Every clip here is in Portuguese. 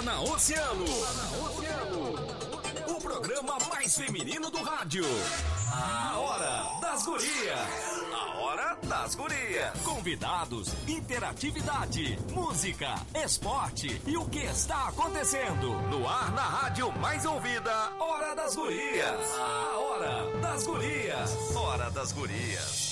Bola na Oceano. O programa mais feminino do rádio. A Hora das Gurias. A Hora das Gurias. Convidados, interatividade, música, esporte e o que está acontecendo. No ar na rádio mais ouvida. Hora das Gurias. A Hora das Gurias. Hora das Gurias.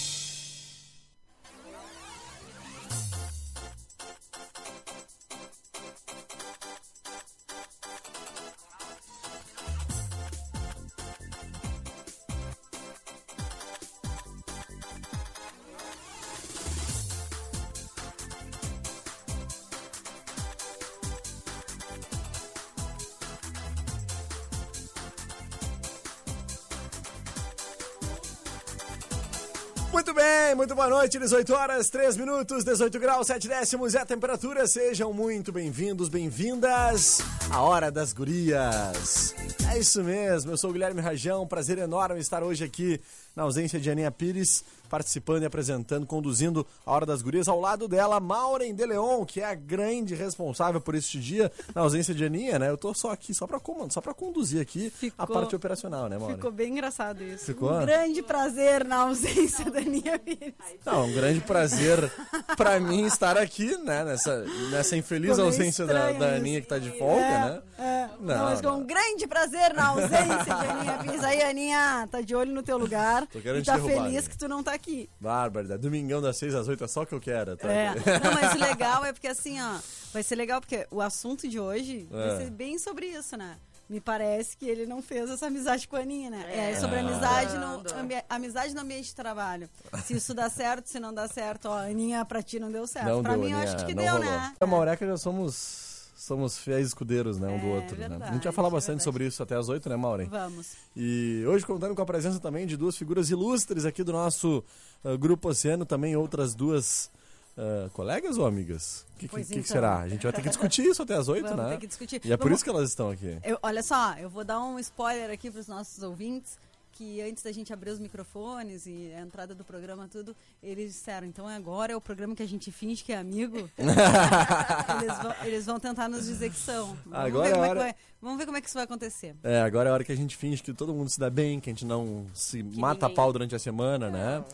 Boa noite, 18 horas, 3 minutos, 18 graus, 7 décimos é a temperatura. Sejam muito bem-vindos, bem-vindas à Hora das Gurias. É isso mesmo, eu sou o Guilherme Rajão, prazer enorme estar hoje aqui na ausência de Aninha Pires, participando e apresentando, conduzindo a Hora das Gurias. Ao lado dela, Maureen de Leon, que é a grande responsável por este dia, na ausência de Aninha, né? Eu tô só aqui, só pra comando, só pra conduzir aqui Ficou- a parte operacional, né, Maureen? Ficou bem engraçado isso. Ficou? Um grande prazer na ausência da Aninha Pires. Não, um grande prazer pra mim estar aqui, né? Nessa, nessa infeliz meio ausência da, da. Aninha que tá de folga, é, né? É. Não, Não, mas com um grande prazer na ausência de Aninha Pires. Aí, Aninha, tá de olho no teu lugar. Tô querendo e tá derrubar, feliz Aninha. que tu não tá aqui. Bárbara, domingão das 6 às 8 é só o que eu quero. Tá? É. Não, mas o legal é porque assim, ó, vai ser legal porque o assunto de hoje É. vai ser bem sobre isso, né? Me parece que ele não fez essa amizade com a Aninha, né? É, É. sobre Ah. amizade no, amizade no ambiente de trabalho. Se isso dá certo, se não dá certo, ó, Aninha, pra ti não deu certo. Não pra deu, mim, eu Aninha, acho que não deu, rolou. né? Eu e a Maureca já somos, somos fiéis escudeiros, né? Um do É, outro. né? A gente vai verdade, falar bastante verdade. sobre isso até às 8, né, Maureen? Vamos. E hoje contando com a presença também de duas figuras ilustres aqui do nosso ah, Grupo Oceano, também outras duas ah, colegas ou amigas? O que, que, Pois que então. será? A gente vai ter que discutir isso até às 8, Vamos né? ter que discutir. E é por Vamos- isso que elas estão aqui. Eu- olha só, eu vou dar um spoiler aqui para os nossos ouvintes. Que antes da gente abrir os microfones e a entrada do programa, tudo, eles disseram: então agora é o programa que a gente finge que é amigo. eles, vão, eles vão tentar nos dizer que são. Vamos, Agora ver é como a é que hora- vai, vamos ver como é que isso vai acontecer. É, agora é a hora que a gente finge que todo mundo se dá bem, que a gente não se mata a ninguém- pau durante a semana, né?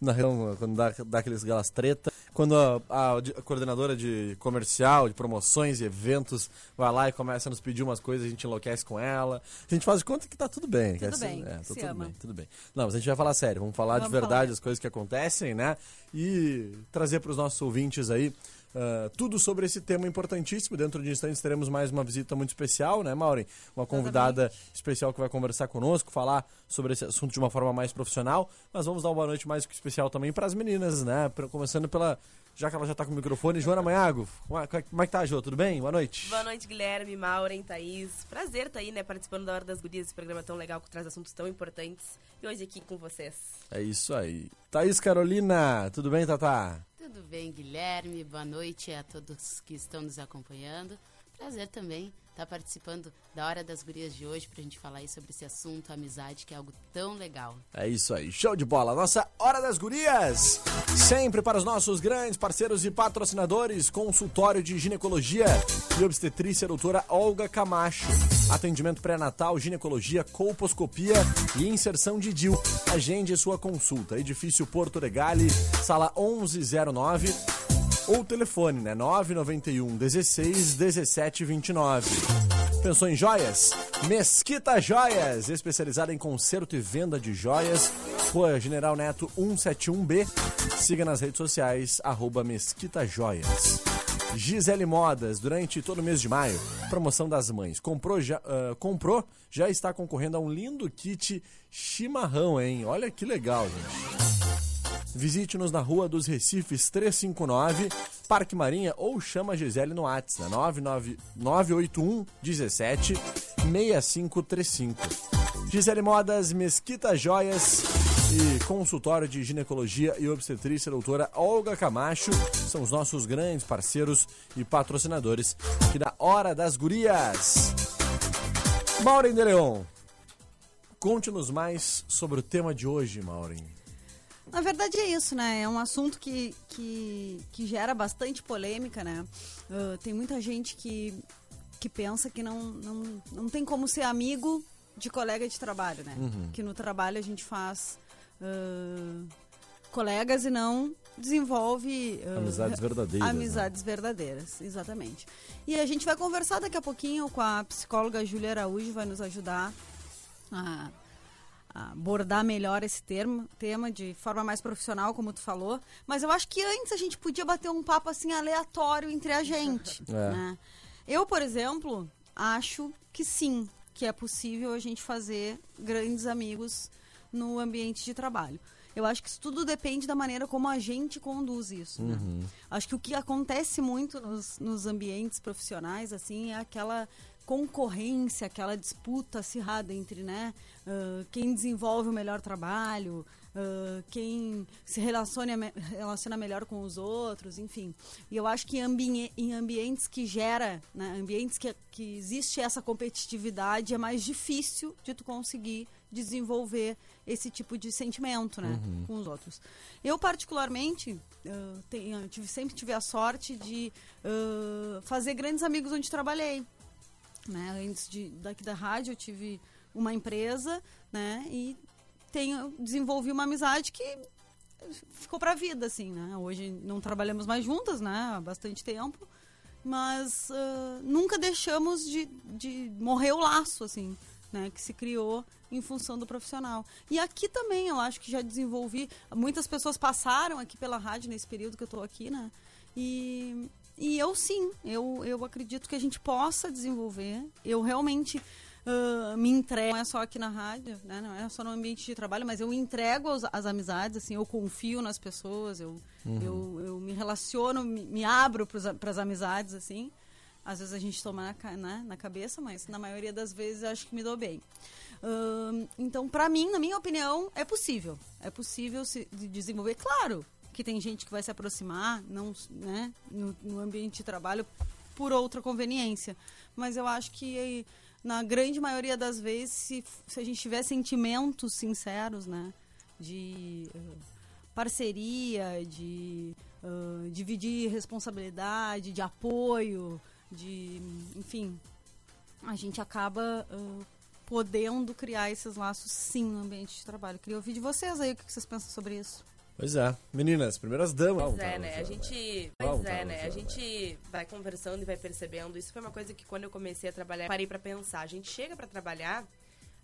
Na reunião, quando dá, dá aqueles aquelas treta. Quando a, a a coordenadora de comercial, de promoções e eventos vai lá e começa a nos pedir umas coisas, a gente enlouquece com ela. A gente faz de conta que tá tudo bem. Tudo bem, é, tá tudo ama. bem, tudo bem. Não, mas a gente vai falar sério, vamos falar de Vamos verdade falar. as coisas que acontecem, né? E trazer para os nossos ouvintes aí ah, tudo sobre esse tema importantíssimo. Dentro de instantes teremos mais uma visita muito especial, né, Maureen? Uma convidada especial que vai conversar conosco, falar sobre esse assunto de uma forma mais profissional. Mas vamos dar uma noite mais que especial também para as meninas, né? Começando pela. Já que ela já tá com o microfone, Joana Manhago. Como é é que tá, Jo? Tudo bem? Boa noite. Boa noite, Guilherme, Maureen, Thaís. Prazer estar aí, né, participando da Hora das Gurias, esse programa tão legal que traz assuntos tão importantes. E hoje aqui com vocês. É isso aí. Thaís Carolina, tudo bem, Tatá? Tudo bem, Guilherme? Boa noite a todos que estão nos acompanhando. Prazer também estar participando da Hora das Gurias de hoje para a gente falar aí sobre esse assunto, amizade, que é algo tão legal. É isso aí, show de bola. Nossa Hora das Gurias. Sempre para os nossos grandes parceiros e patrocinadores, consultório de ginecologia e obstetrícia doutora Olga Camacho. Atendimento pré-natal, ginecologia, colposcopia e inserção de DIL. Agende sua consulta. Edifício Porto Regale, sala 1109 ou telefone, né? 991 16 17 29. Pensou em joias? Mesquita Joias, especializada em conserto e venda de joias. Rua General Neto 171B. Siga nas redes sociais, arroba Mesquita Joias. Gisele Modas, durante todo o mês de maio, promoção das mães. Comprou já, ah, comprou, já está concorrendo a um lindo kit chimarrão, hein? Olha que legal, gente. Visite-nos na Rua dos Recifes 359, Parque Marinha ou chama a Gisele no WhatsApp, 99 981 17 6535. Gisele Modas, Mesquita Joias e consultório de ginecologia e obstetrícia doutora Olga Camacho são os nossos grandes parceiros e patrocinadores aqui da Hora das Gurias. Maureen de Leon, conte-nos mais sobre o tema de hoje, Maureen. Na verdade é isso, né? É um assunto que, que, que gera bastante polêmica, né? Ah, tem muita gente que, que pensa que não, não, não tem como ser amigo de colega de trabalho, né? Que no trabalho a gente faz ah, colegas e não desenvolve ah, Amizades verdadeiras. né? Amizades verdadeiras, exatamente. E a gente vai conversar daqui a pouquinho com a psicóloga Júlia Araújo, vai nos ajudar a abordar melhor esse termo, tema de forma mais profissional, como tu falou. Mas eu acho que antes a gente podia bater um papo assim aleatório entre a gente. É. né? Eu, por exemplo, acho que sim, que é possível a gente fazer grandes amigos no ambiente de trabalho. Eu acho que isso tudo depende da maneira como a gente conduz isso. né? Acho que o que acontece muito nos, nos ambientes profissionais, assim, é aquela concorrência, aquela disputa acirrada entre, né, ah, quem desenvolve o melhor trabalho, ah, quem se relaciona, relaciona melhor com os outros, enfim. E eu acho que em, ambi- em ambientes que gera, né, ambientes que, que existe essa competitividade, é mais difícil de tu conseguir desenvolver esse tipo de sentimento, né, com os outros. Eu particularmente ah, tenho, tive, sempre tive a sorte de ah, fazer grandes amigos onde trabalhei né? Antes de daqui da rádio eu tive uma empresa, né? E tenho desenvolvi uma amizade que ficou pra vida, assim, né? Hoje não trabalhamos mais juntas, né? Há bastante tempo, mas ah, nunca deixamos de, de morrer o laço, assim, né? Que se criou em função do profissional. E aqui também eu acho que já desenvolvi. Muitas pessoas passaram aqui pela rádio nesse período que eu tô aqui, né? E, e eu sim, eu, eu acredito que a gente possa desenvolver. Eu realmente ah, me entrego, não é só aqui na rádio, né? não é só no ambiente de trabalho, mas eu entrego as, as amizades, assim, eu confio nas pessoas, eu, eu, eu me relaciono, me, me abro para as amizades, assim. Às vezes a gente toma na, né, na cabeça, mas na maioria das vezes eu acho que me dou bem. Ahn, então, para mim, na minha opinião, é possível. É possível se de- desenvolver. Claro que tem gente que vai se aproximar não, né, no, no ambiente de trabalho por outra conveniência. Mas eu acho que, na grande maioria das vezes, se, se a gente tiver sentimentos sinceros, né, de eh, parceria, de ah, dividir responsabilidade, de apoio, de, enfim, a gente acaba ah, podendo criar esses laços sim no ambiente de trabalho. Queria ouvir de vocês aí o que vocês pensam sobre isso. Pois é. Meninas, primeiras damas. Pois é, né? A gente. Pois é, né? A gente vai conversando e vai percebendo. Isso foi uma coisa que quando eu comecei a trabalhar, parei pra pensar. A gente chega pra trabalhar,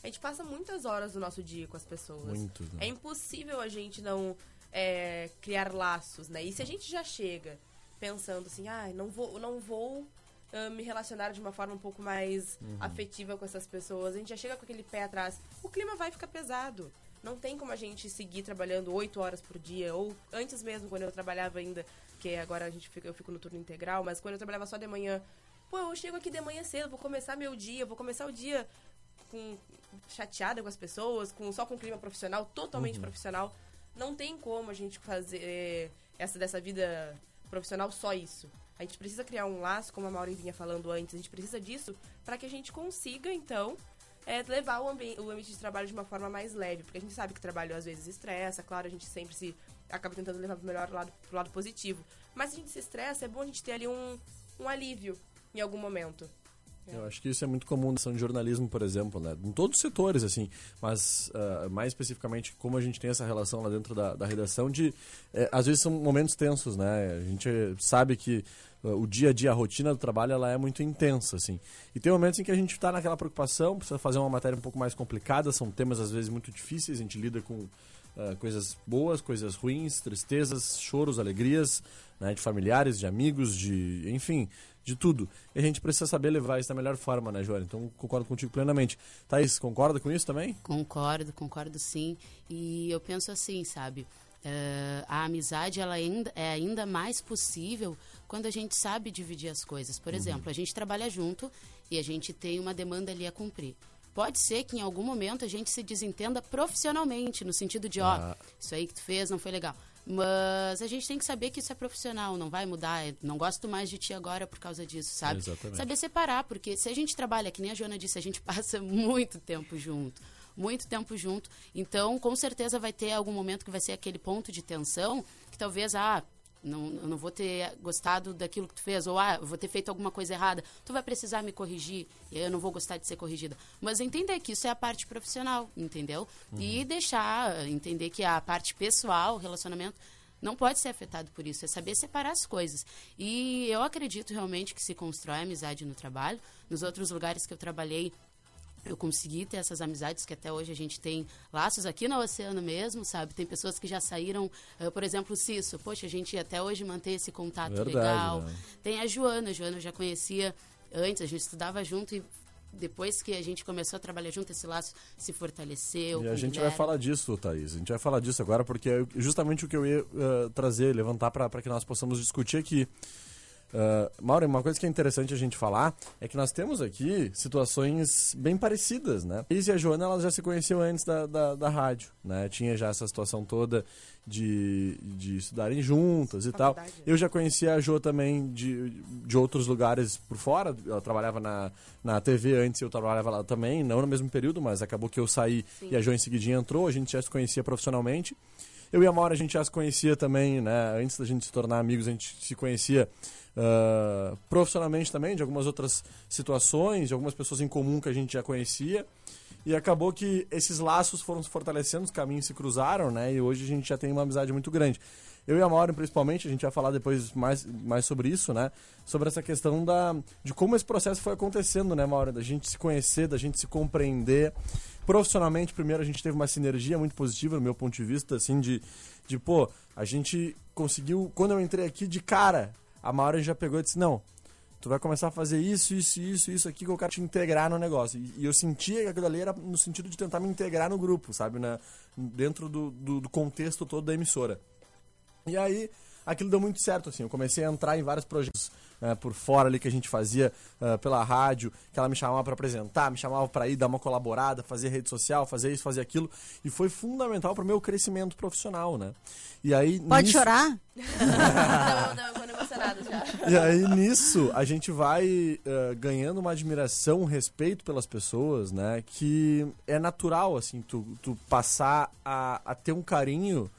a gente passa muitas horas do nosso dia com as pessoas. Muito, né? É impossível a gente não é, criar laços, né? E se a gente já chega pensando assim, ah, não vou, não vou ah, me relacionar de uma forma um pouco mais Uhum. afetiva com essas pessoas, a gente já chega com aquele pé atrás, o clima vai ficar pesado. Não tem como a gente seguir trabalhando oito horas por dia, ou antes mesmo, quando eu trabalhava ainda, que agora a gente fica, eu fico no turno integral, mas quando eu trabalhava só de manhã, pô, eu chego aqui de manhã cedo, vou começar meu dia, vou começar o dia com chateada com as pessoas, com só com clima profissional, totalmente profissional. Não tem como a gente fazer eh, essa dessa vida profissional só isso. A gente precisa criar um laço, como a Maureen vinha falando antes, a gente precisa disso para que a gente consiga, então, eh, levar o, ambi o ambiente de trabalho de uma forma mais leve. Porque a gente sabe que trabalho às vezes estressa, claro, a gente sempre se acaba tentando levar pro melhor lado, pro lado positivo. Mas se a gente se estressa, é bom a gente ter ali um, um alívio em algum momento. Eu acho que isso é muito comum na de jornalismo, por exemplo, né? Em todos os setores, assim. Mas, ah, mais especificamente, como a gente tem essa relação lá dentro da, da redação de... eh, às vezes são momentos tensos, né? A gente sabe que ah, o dia a dia, a rotina do trabalho, ela é muito intensa, assim. E tem momentos em que a gente está naquela preocupação, precisa fazer uma matéria um pouco mais complicada, são temas, às vezes, muito difíceis, a gente lida com ah, coisas boas, coisas ruins, tristezas, choros, alegrias, né? De familiares, de amigos, de... enfim de tudo. E a gente precisa saber levar isso da melhor forma, né, Joana? Então, concordo contigo plenamente. Thaís, concorda com isso também? Concordo, concordo sim. E eu penso assim, sabe? eh, a amizade ela ainda, é ainda mais possível quando a gente sabe dividir as coisas. Por exemplo, a gente trabalha junto e a gente tem uma demanda ali a cumprir. Pode ser que em algum momento a gente se desentenda profissionalmente, no sentido de, ó, Ah. isso aí que tu fez não foi legal. Mas a gente tem que saber que isso é profissional, não vai mudar. Não gosto mais de ti agora por causa disso, sabe? Exatamente. Saber separar, porque se a gente trabalha, que nem a Joana disse, a gente passa muito tempo junto. Muito tempo junto. Então, com certeza vai ter algum momento que vai ser aquele ponto de tensão que talvez, ah, Não, eu não vou ter gostado daquilo que tu fez, ou ah, eu vou ter feito alguma coisa errada. Tu vai precisar me corrigir, e eu não vou gostar de ser corrigida. Mas entender que isso é a parte profissional, entendeu? E deixar, entender que a parte pessoal, relacionamento, não pode ser afetado por isso. É saber separar as coisas. E eu acredito realmente que se constrói amizade no trabalho. Nos outros lugares que eu trabalhei, eu consegui ter essas amizades que até hoje a gente tem laços aqui no oceano mesmo, sabe? Tem pessoas que já saíram, uh, por exemplo, o Cisso. Poxa, a gente até hoje mantém esse contato Verdade, legal. né? Tem a Joana, a Joana eu já conhecia antes, a gente estudava junto e depois que a gente começou a trabalhar junto, esse laço se fortaleceu. E a gente vai falar disso, Thaís. A gente vai falar disso agora, porque é justamente o que eu ia eh, trazer, levantar para que nós possamos discutir aqui. Uh, Mauro, uma coisa que é interessante a gente falar é que nós temos aqui situações bem parecidas, né? A Isa e a Joana, elas já se conheciam antes da, da, da rádio, né? Tinha já essa situação toda de, de estudarem juntas e tal. Eu já conhecia a Jo também de, de outros lugares por fora. Ela trabalhava na, na TV antes, eu trabalhava lá também, não no mesmo período, mas acabou que eu saí e a Jo em seguidinha entrou, a gente já se conhecia profissionalmente. Eu e a Maura a gente já se conhecia também, né? Antes da gente se tornar amigos, a gente se conhecia ah, profissionalmente também, de algumas outras situações, de algumas pessoas em comum que a gente já conhecia. E acabou que esses laços foram se fortalecendo, os caminhos se cruzaram, né? E hoje a gente já tem uma amizade muito grande. Eu e a Maureen, principalmente, a gente vai falar depois mais, mais sobre isso, né? Sobre essa questão da, de como esse processo foi acontecendo, né, Maureen? Da gente se conhecer, da gente se compreender. Profissionalmente, primeiro, a gente teve uma sinergia muito positiva, no meu ponto de vista, assim, de, de pô, a gente conseguiu. Quando eu entrei aqui de cara, a Maureen já pegou e disse: não, tu vai começar a fazer isso, isso, isso, isso aqui que eu quero te integrar no negócio. E, eu sentia que aquilo ali era no sentido de tentar me integrar no grupo, sabe? Na, dentro do, do, do contexto todo da emissora. E aí, aquilo deu muito certo, assim. Eu comecei a entrar em vários projetos né, por fora ali que a gente fazia ah, pela rádio, que ela me chamava para apresentar, me chamava para ir dar uma colaborada, fazer rede social, fazer isso, fazer aquilo. E foi fundamental para o meu crescimento profissional, né? E aí, Pode nisso- chorar? Não, não, eu tô já. E aí, nisso, a gente vai eh, ganhando uma admiração, um respeito pelas pessoas, né? Que é natural, assim, tu, tu passar a, a ter um carinho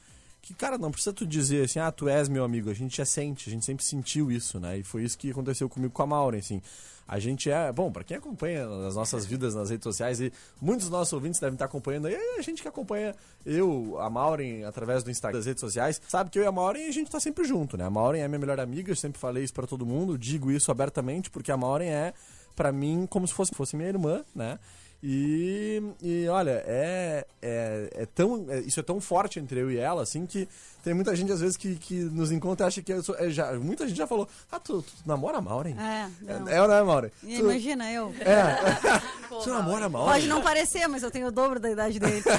que, cara, não precisa tu dizer assim, ah, tu és meu amigo. A gente já sente, a gente sempre sentiu isso, né? E foi isso que aconteceu comigo com a Maureen, assim. A gente é, bom, pra quem acompanha as nossas vidas nas redes sociais, e muitos dos nossos ouvintes devem estar acompanhando aí, a gente que acompanha eu, a Maureen, através do Instagram, das redes sociais, sabe que eu e a Maureen a gente tá sempre junto, né? A Maureen é minha melhor amiga, eu sempre falei isso pra todo mundo, digo isso abertamente, porque a Maureen é, pra mim, como se fosse, fosse minha irmã, né? E, e olha, é, é, é tão, é- isso é tão forte entre eu e ela, assim, que tem muita gente, às vezes, que, que nos encontra e acha que eu sou. é, já, muita gente já falou, ah, tu, tu namora a Maureen? É, não. É, é ou não é, Maureen? Tu- Imagina eu. é, Pô, tu namora a Maureen? Pode não parecer, mas eu tenho o dobro da idade dele.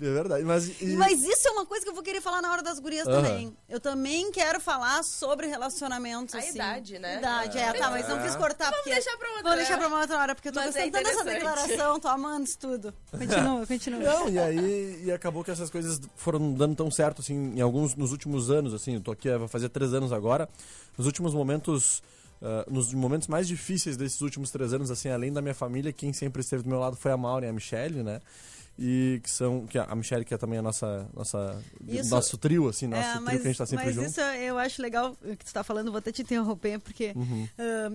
É verdade, mas... e- Mas isso é uma coisa que eu vou querer falar na hora das gurias também. Eu também quero falar sobre relacionamentos, A assim. idade, né? Idade, é, tá, mas não quis cortar Vamos porque... deixar pra outra. Vou deixar pra uma outra hora, porque eu tô Mas é gostando tanto dessa interessante. Declaração, tô amando isso tudo. Continua, continua. Não, e aí e acabou que essas coisas foram dando tão certo, assim, em alguns, nos últimos anos, assim, eu tô aqui, vai fazer três anos agora, nos últimos momentos, ah, nos momentos mais difíceis desses últimos três anos, assim, além da minha família, quem sempre esteve do meu lado foi a Maureen e a Michelle, né? E que são, que a Michelle que é também a nossa, nossa Isso- nosso trio, assim, nosso É, trio mas, que a gente tá sempre mas junto. isso eu acho legal o que tu tá falando, vou até te interromper, porque Uhum. ah,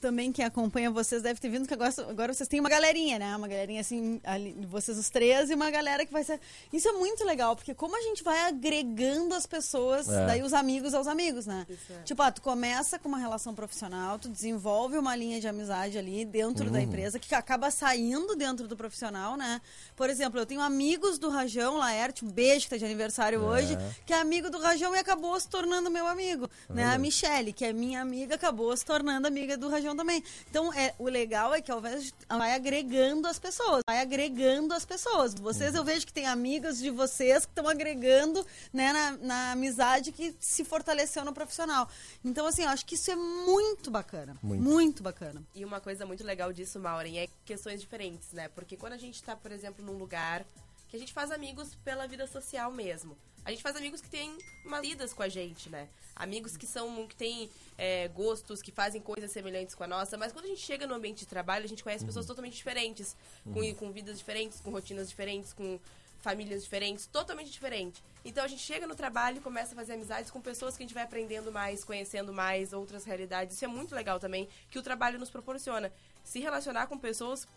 também quem acompanha vocês deve ter vindo que agora, agora vocês têm uma galerinha, né? Uma galerinha assim, ali, vocês os três e uma galera que vai ser. Isso é muito legal, porque como a gente vai agregando as pessoas, É. daí os amigos aos amigos, né? Isso é. Tipo, ah, tu começa com uma relação profissional, tu desenvolve uma linha de amizade ali dentro Uhum. da empresa, que acaba saindo dentro do profissional, né? Por exemplo, eu tenho amigos do Rajão, Laerte, um beijo que tá de aniversário hoje, que é amigo do Rajão e acabou se tornando meu amigo. né? A Michele, que é minha amiga, acabou se tornando amiga do Rajão também. Então, é, o legal é que ao invés de vai agregando as pessoas, vai agregando as pessoas. Vocês, eu vejo que tem amigas de vocês que estão agregando né, na, na amizade que se fortaleceu no profissional. Então, assim, eu acho que isso é muito bacana. Muito. Muito, bacana. E uma coisa muito legal disso, Maureen, é questões diferentes, né? Porque quando a gente tá, por exemplo, num lugar que a gente faz amigos pela vida social mesmo. A gente faz amigos que têm umas vidas com a gente, né? Amigos que são que têm é, gostos, que fazem coisas semelhantes com a nossa, mas quando a gente chega no ambiente de trabalho, a gente conhece pessoas totalmente diferentes, com, com vidas diferentes, com rotinas diferentes, com famílias diferentes, totalmente diferente. Então a gente chega no trabalho e começa a fazer amizades com pessoas que a gente vai aprendendo mais, conhecendo mais outras realidades. Isso é muito legal também, que o trabalho nos proporciona. Se relacionar com pessoas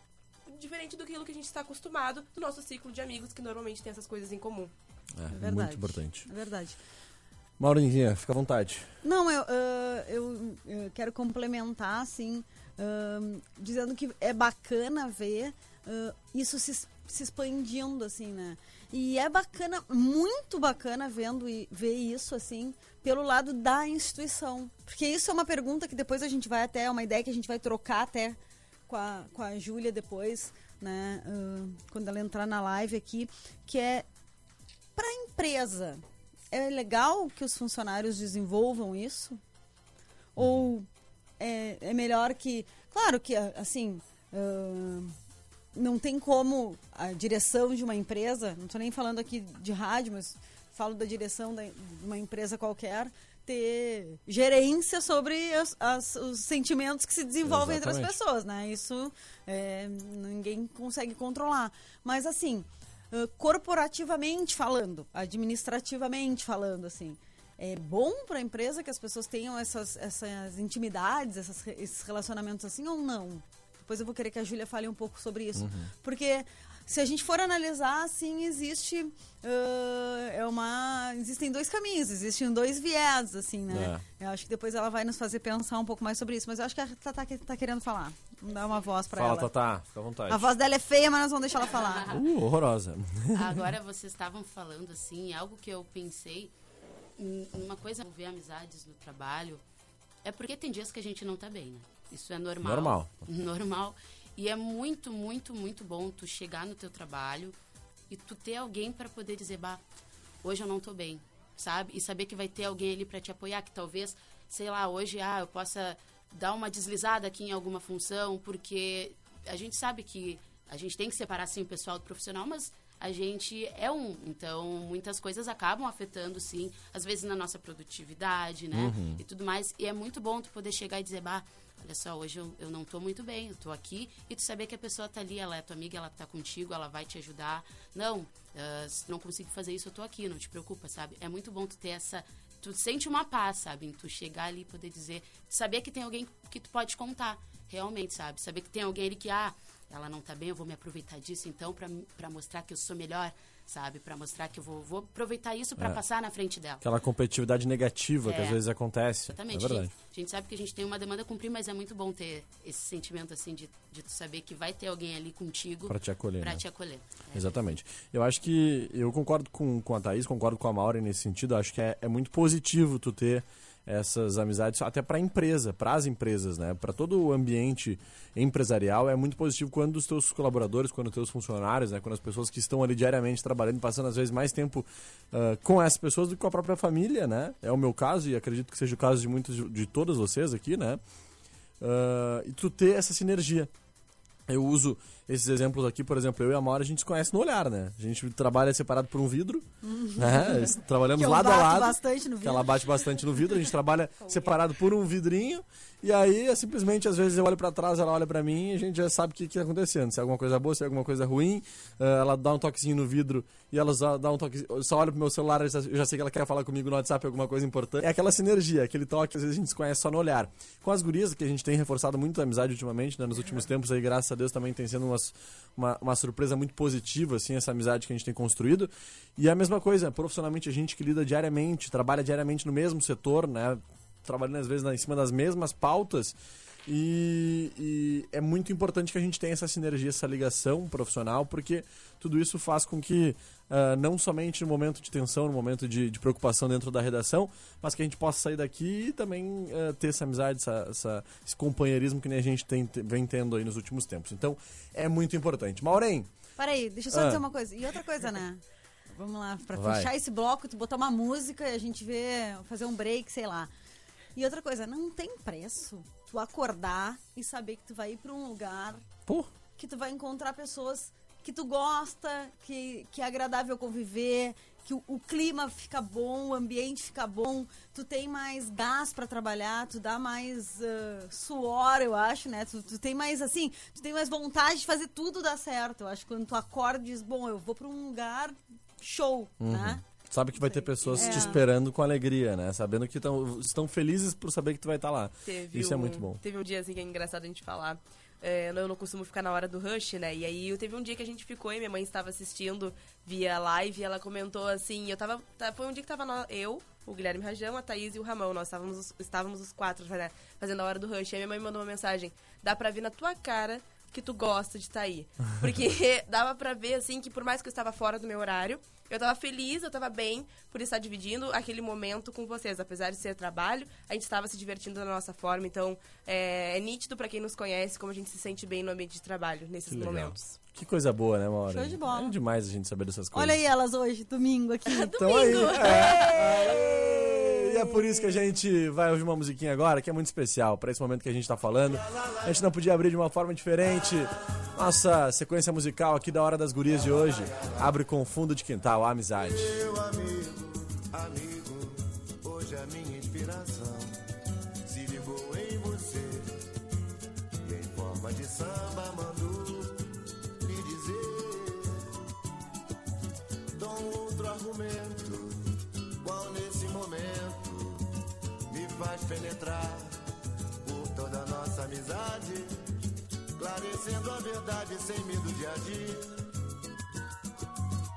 diferente do que a gente está acostumado do nosso ciclo de amigos, que normalmente tem essas coisas em comum. É, verdade. muito importante. É verdade. Maurinha, fica à vontade. Não, eu, ah, eu, eu quero complementar, assim, ah, dizendo que é bacana ver ah, isso se, se expandindo, assim, né? E é bacana, muito bacana vendo e ver isso, assim, pelo lado da instituição. Porque isso é uma pergunta que depois a gente vai até, é uma ideia que a gente vai trocar até com a, com a Júlia depois, né? ah, quando ela entrar na live aqui, que é para a empresa. É legal que os funcionários desenvolvam isso? Ou é, é melhor que. Claro que, assim. ah, não tem como a direção de uma empresa, não estou nem falando aqui de rádio, mas falo da direção de uma empresa qualquer, ter gerência sobre as- as- os sentimentos que se desenvolvem entre as Exatamente. pessoas, né? Isso é, ninguém consegue controlar. Mas assim, ah, corporativamente falando, administrativamente falando, assim, é bom para a empresa que as pessoas tenham essas, essas intimidades, essas esses relacionamentos assim ou não? Depois eu vou querer que a Júlia fale um pouco sobre isso. Porque se a gente for analisar, assim, existe ah, é uma existem dois caminhos, existem dois viés, assim, né? Eu acho que depois ela vai nos fazer pensar um pouco mais sobre isso. Mas eu acho que a Tatá que- tá querendo falar. Vamos dar uma voz para Fala, ela. Tatá, fica à vontade. A voz dela é feia, mas nós vamos deixar ela falar. Uh, horrorosa. Agora vocês estavam falando assim, algo que eu pensei, uma coisa ver amizades no trabalho, é porque tem dias que a gente não tá bem, né? Isso é normal. Normal. Normal. E é muito, muito, muito bom tu chegar no teu trabalho e tu ter alguém para poder dizer, bah, hoje eu não tô bem, sabe? E saber que vai ter alguém ali para te apoiar, que talvez, sei lá, hoje ah, eu possa dar uma deslizada aqui em alguma função, porque a gente sabe que a gente tem que separar sim o pessoal do profissional, mas a gente é um, então muitas coisas acabam afetando sim, às vezes na nossa produtividade, né? E tudo mais. E é muito bom tu poder chegar e dizer, bah, olha só, hoje eu, eu não tô muito bem, eu tô aqui, e tu saber que a pessoa tá ali, ela é tua amiga, ela tá contigo, ela vai te ajudar. Não, tu não consigo fazer isso, eu tô aqui, não te preocupa, sabe? É muito bom tu ter essa. Tu sente uma paz, sabe? Em tu chegar ali e poder dizer. Saber que tem alguém que tu pode contar, realmente, sabe? Saber que tem alguém ali que, ah, ela não tá bem, eu vou me aproveitar disso então pra mostrar que eu sou melhor, sabe? Pra mostrar que eu vou, vou aproveitar isso pra passar na frente dela. Aquela competitividade negativa que É. às vezes acontece. Exatamente. É a, gente, a gente sabe que a gente tem uma demanda a cumprir, mas é muito bom ter esse sentimento assim de, de tu saber que vai ter alguém ali contigo Pra te acolher, pra né? te acolher. É. Exatamente. Eu acho que eu concordo com, com a Thaís, concordo com a Maura nesse sentido. Eu acho que é, é muito positivo tu ter essas amizades até para a empresa, para as empresas, né? Para todo o ambiente empresarial é muito positivo quando os teus colaboradores, quando os teus funcionários, né? Quando as pessoas que estão ali diariamente trabalhando, passando às vezes mais tempo ah, com essas pessoas do que com a própria família, né? É o meu caso e acredito que seja o caso de muitos de, de todas vocês aqui, né? Ah, e tu ter essa sinergia. Eu uso esses exemplos aqui, por exemplo, eu e a Maura a gente se conhece no olhar, né? A gente trabalha separado por um vidro, né? Trabalhamos Que lado a lado. bastante no Que vidro. ela bate bastante no vidro, a gente trabalha separado por um vidrinho. E aí, é simplesmente, às vezes eu olho pra trás, ela olha pra mim e a gente já sabe o que, que tá acontecendo. Se é alguma coisa boa, se é alguma coisa ruim. Ah, ela dá um toquezinho no vidro e ela só dá um toque. Só olho pro meu celular, eu já, sei que ela quer falar comigo no WhatsApp alguma coisa importante. É aquela sinergia, aquele toque, às vezes a gente se conhece só no olhar. Com as gurias, que a gente tem reforçado muito a amizade ultimamente, né? Nos últimos tempos aí, graças a Deus, também tem sendo umas, uma, uma surpresa muito positiva, assim, essa amizade que a gente tem construído. E a mesma coisa, profissionalmente, a gente que lida diariamente, trabalha diariamente no mesmo setor, né? Trabalhando às vezes na- em cima das mesmas pautas. E, e é muito importante que a gente tenha essa sinergia, essa ligação profissional, porque tudo isso faz com que, ah, não somente no momento de tensão, no momento de, de preocupação dentro da redação, mas que a gente possa sair daqui e também ah, ter essa amizade, essa, essa- esse companheirismo que nem a gente tem, vem tendo aí nos últimos tempos. Então, é muito importante. Maureen, Peraí, deixa eu só Ah. dizer uma coisa. E outra coisa, né? Vamos lá, pra Vai. fechar esse bloco, tu botar uma música e a gente ver, fazer um break, sei lá. E outra coisa, não tem preço tu acordar e saber que tu vai ir pra um lugar pô, que tu vai encontrar pessoas que tu gosta, que, que é agradável conviver, que o, o clima fica bom, o ambiente fica bom, tu tem mais gás pra trabalhar, tu dá mais ah, suor, eu acho, né? Tu, tu tem mais, assim, tu tem mais vontade de fazer tudo dar certo. Eu acho que quando tu acorda e diz, bom, eu vou pra um lugar show, né? Sabe que vai ter pessoas É. te esperando com alegria, né? Sabendo que tão, estão felizes por saber que tu vai estar lá. Teve Isso é um- muito bom. Teve um dia assim que é engraçado a gente falar. É, eu não costumo ficar na hora do rush, né? E aí eu teve um dia que a gente ficou e minha mãe estava assistindo via live e ela comentou assim, eu tava. tá- Foi um dia que tava nó- eu, o Guilherme Rajão, a Thaís e o Ramon. Nós estávamos, os- estávamos os quatro né, fazendo a hora do rush. Aí minha mãe me mandou uma mensagem. Dá pra ver na tua cara que tu gosta de estar aí. Porque dava pra ver, assim, que por mais que eu estava fora do meu horário, eu tava feliz, eu tava bem por estar dividindo aquele momento com vocês. Apesar de ser trabalho, a gente estava se divertindo da nossa forma. Então, é, é nítido pra quem nos conhece como a gente se sente bem no ambiente de trabalho nesses Que legal. momentos. Que coisa boa, né, Maura? Show de bola. É demais a gente saber dessas coisas. Olha aí elas hoje, domingo aqui. Então aí. É. E é por isso que a gente vai ouvir uma musiquinha agora que é muito especial para esse momento que a gente tá falando. A gente não podia abrir de uma forma diferente. Nossa sequência musical aqui da Hora das Gurias de hoje abre com fundo de quintal, a amizade. Faz penetrar por toda a nossa amizade, esclarecendo a verdade sem medo de agir.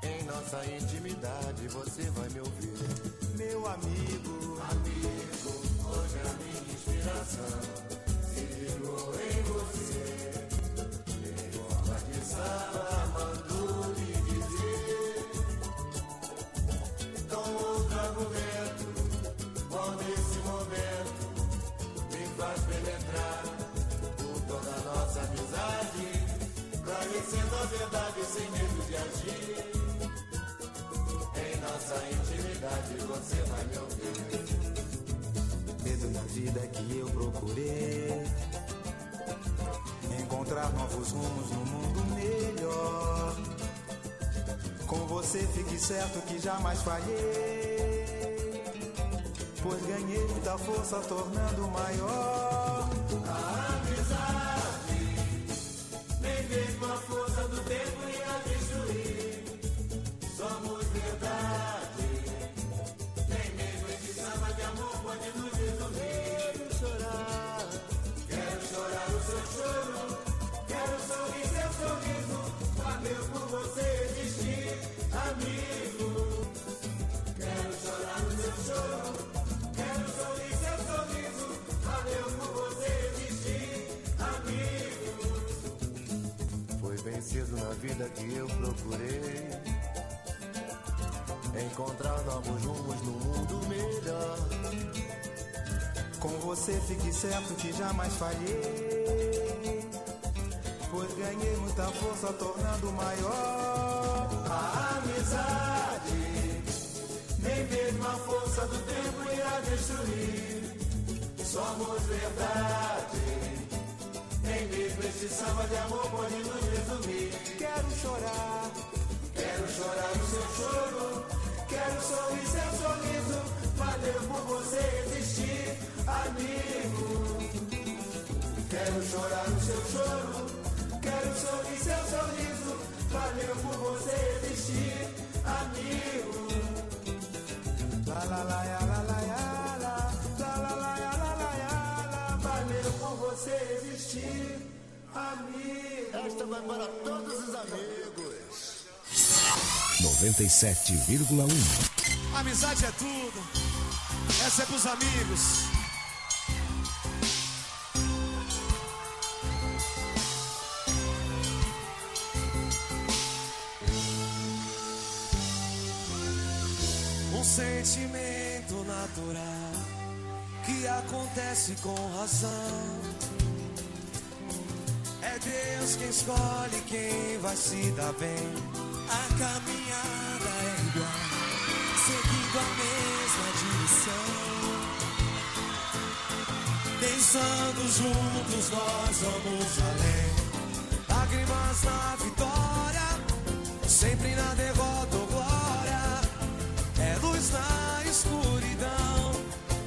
Em nossa intimidade você vai me ouvir. Meu amigo, amigo, hoje a minha inspiração se ligou em você. Em forma de samba, mandou lhe dizer. Com outro argumento, bom nesse momento, me faz penetrar por toda nossa amizade, esclarecendo a verdade sem medo de agir. Em nossa intimidade você vai me ouvir. Medo na vida que eu procurei. Encontrar novos rumos no mundo melhor. Com você fique certo que jamais falhei. Pois ganhei muita força tornando maior. A amizade, vida que eu procurei encontrar novos rumos no mundo melhor. Com você fique certo que jamais falhei, pois ganhei muita força tornando maior a amizade. Nem mesmo a força do tempo irá destruir. Somos verdade. Nem mesmo esse samba de amor pode nos Esta vai para todos os amigos. 97,1. Amizade é tudo. Essa é pros amigos. Um sentimento natural que acontece com razão. É Deus quem escolhe quem vai se dar bem. A caminhada é igual, seguindo a mesma direção. Pensando juntos, nós vamos além. Lágrimas na vitória, sempre na derrota ou glória. luz na escuridão.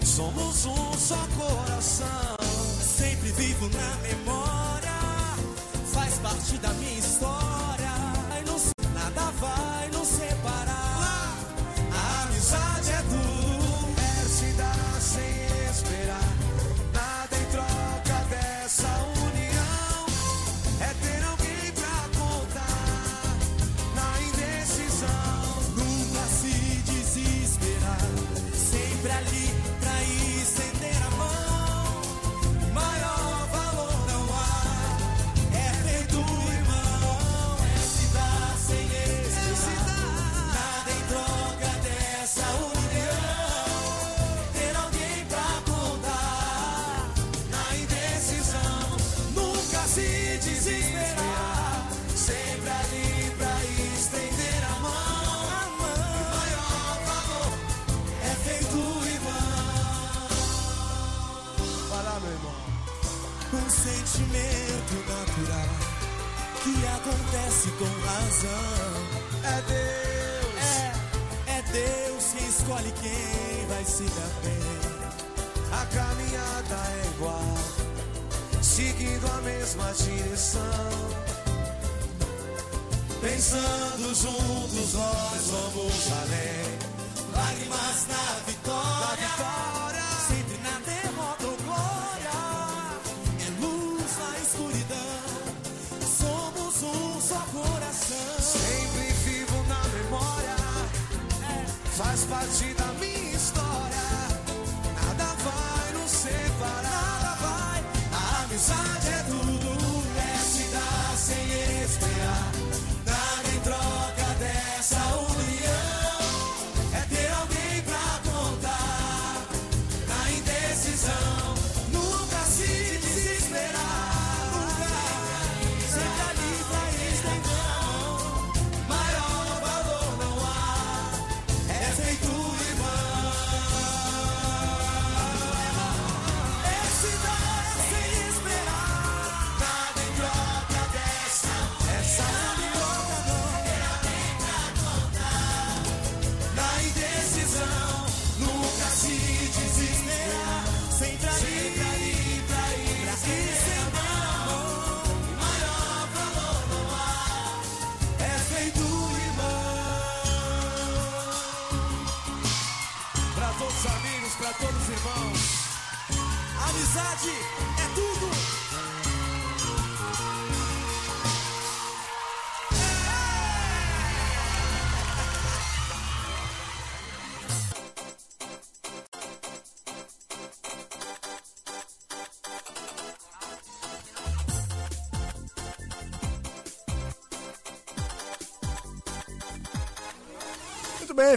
Somos um só coração. Sempre vivo na memória.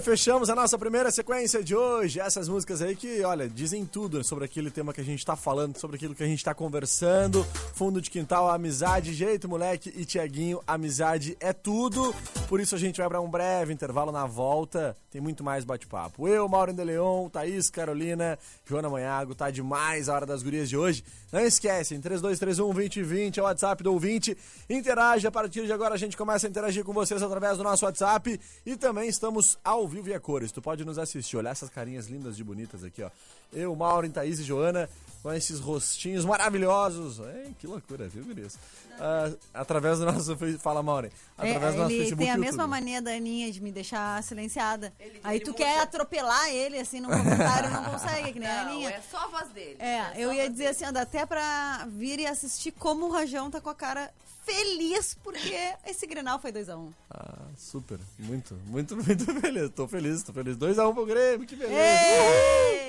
Fechamos a nossa primeira sequência de hoje. Essas músicas aí que, olha, dizem tudo sobre aquele tema que a gente tá falando, sobre aquilo que a gente tá conversando. Fundo de quintal, amizade, jeito, moleque e Tiaguinho, amizade é tudo. Por isso a gente vai para um breve intervalo na volta. Tem muito mais bate-papo. Eu, Mauro de Thaís, Carolina, Joana Manhago, tá demais a hora das gurias de hoje. Não esquecem, 3231 2020 é o WhatsApp do ouvinte. Interage, a partir de agora a gente começa a interagir com vocês através do nosso WhatsApp e também estamos ao vivo e a cores. Tu pode nos assistir, olhar essas carinhas lindas e bonitas aqui, ó. Eu, Mauro, Thaís e Joana, com esses rostinhos maravilhosos. Ei, que loucura, viu, gurias? Ah, através do nosso... Fala, Mauro. Através É, do nosso ele Facebook tem a e mesma YouTube. mania da Aninha de me deixar silenciada. Ele- Aí ele tu mostra- quer atropelar ele, assim, no comentário, não consegue, que nem a Não, Aninha. é só a voz dele. É, só eu a ia dizer dele. assim, ó, dá até pra vir e assistir como o Rajão tá com a cara feliz porque esse Grenal foi 2x1. Ah, super. Muito, muito, muito feliz. Tô feliz, tô feliz. 2x1 pro Grêmio, que beleza. Ei!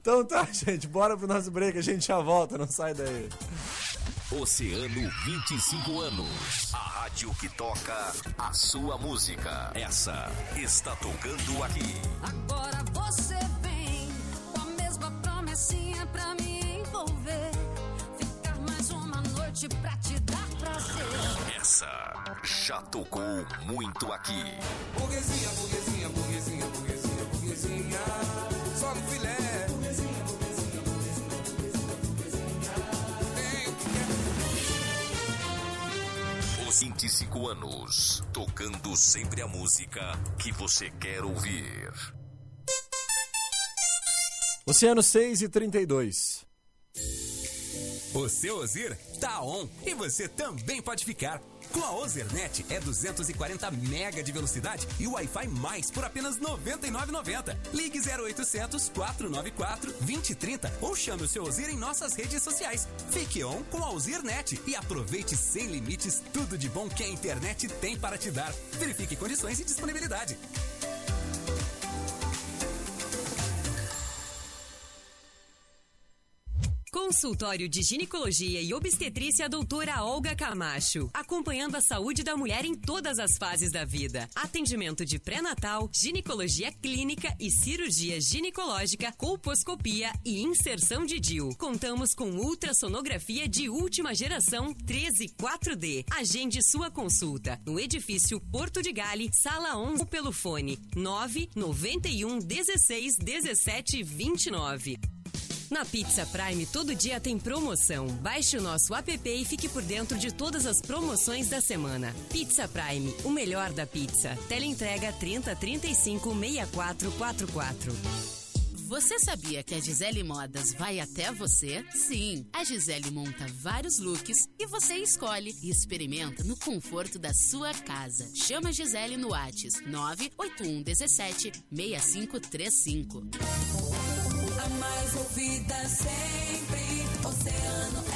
Então tá, gente, bora pro nosso break, a gente já volta, não sai daí. Oceano 25 anos. A rádio que toca a sua música. Essa está tocando aqui. Agora você vem com a mesma promessinha pra me envolver. Ficar mais uma noite pra te dar prazer. Essa já tocou muito aqui. Burguesinha, burguesinha, burguesinha, burguesinha, burguesinha. Só no filé. 25 anos, tocando sempre a música que você quer ouvir. Oceano 6 e 32. O seu Ozir tá on e você também pode ficar. Com a Ozernet é 240 mega de velocidade e Wi-Fi mais por apenas R$ 99,90. Ligue 0800 494 2030 ou chame o seu Ozir em nossas redes sociais. Fique on com a Ozirnet e aproveite sem limites tudo de bom que a internet tem para te dar. Verifique condições e disponibilidade. Consultório de Ginecologia e Obstetrícia doutora Olga Camacho. Acompanhando a saúde da mulher em todas as fases da vida. Atendimento de pré-natal, ginecologia clínica e cirurgia ginecológica, colposcopia e inserção de DIU. Contamos com ultrassonografia de última geração 13 4D. Agende sua consulta no edifício Porto de Gale, sala 11 pelo fone 991 16 17 29. Na Pizza Prime, todo dia tem promoção. Baixe o nosso app e fique por dentro de todas as promoções da semana. Pizza Prime, o melhor da pizza. Teleentrega 30 35 6444. Você sabia que a Gisele Modas vai até você? Sim, a Gisele monta vários looks e você escolhe e experimenta no conforto da sua casa. Chama a Gisele no Whats 981 17 6535. A mais ouvida sempre, Oceano FM.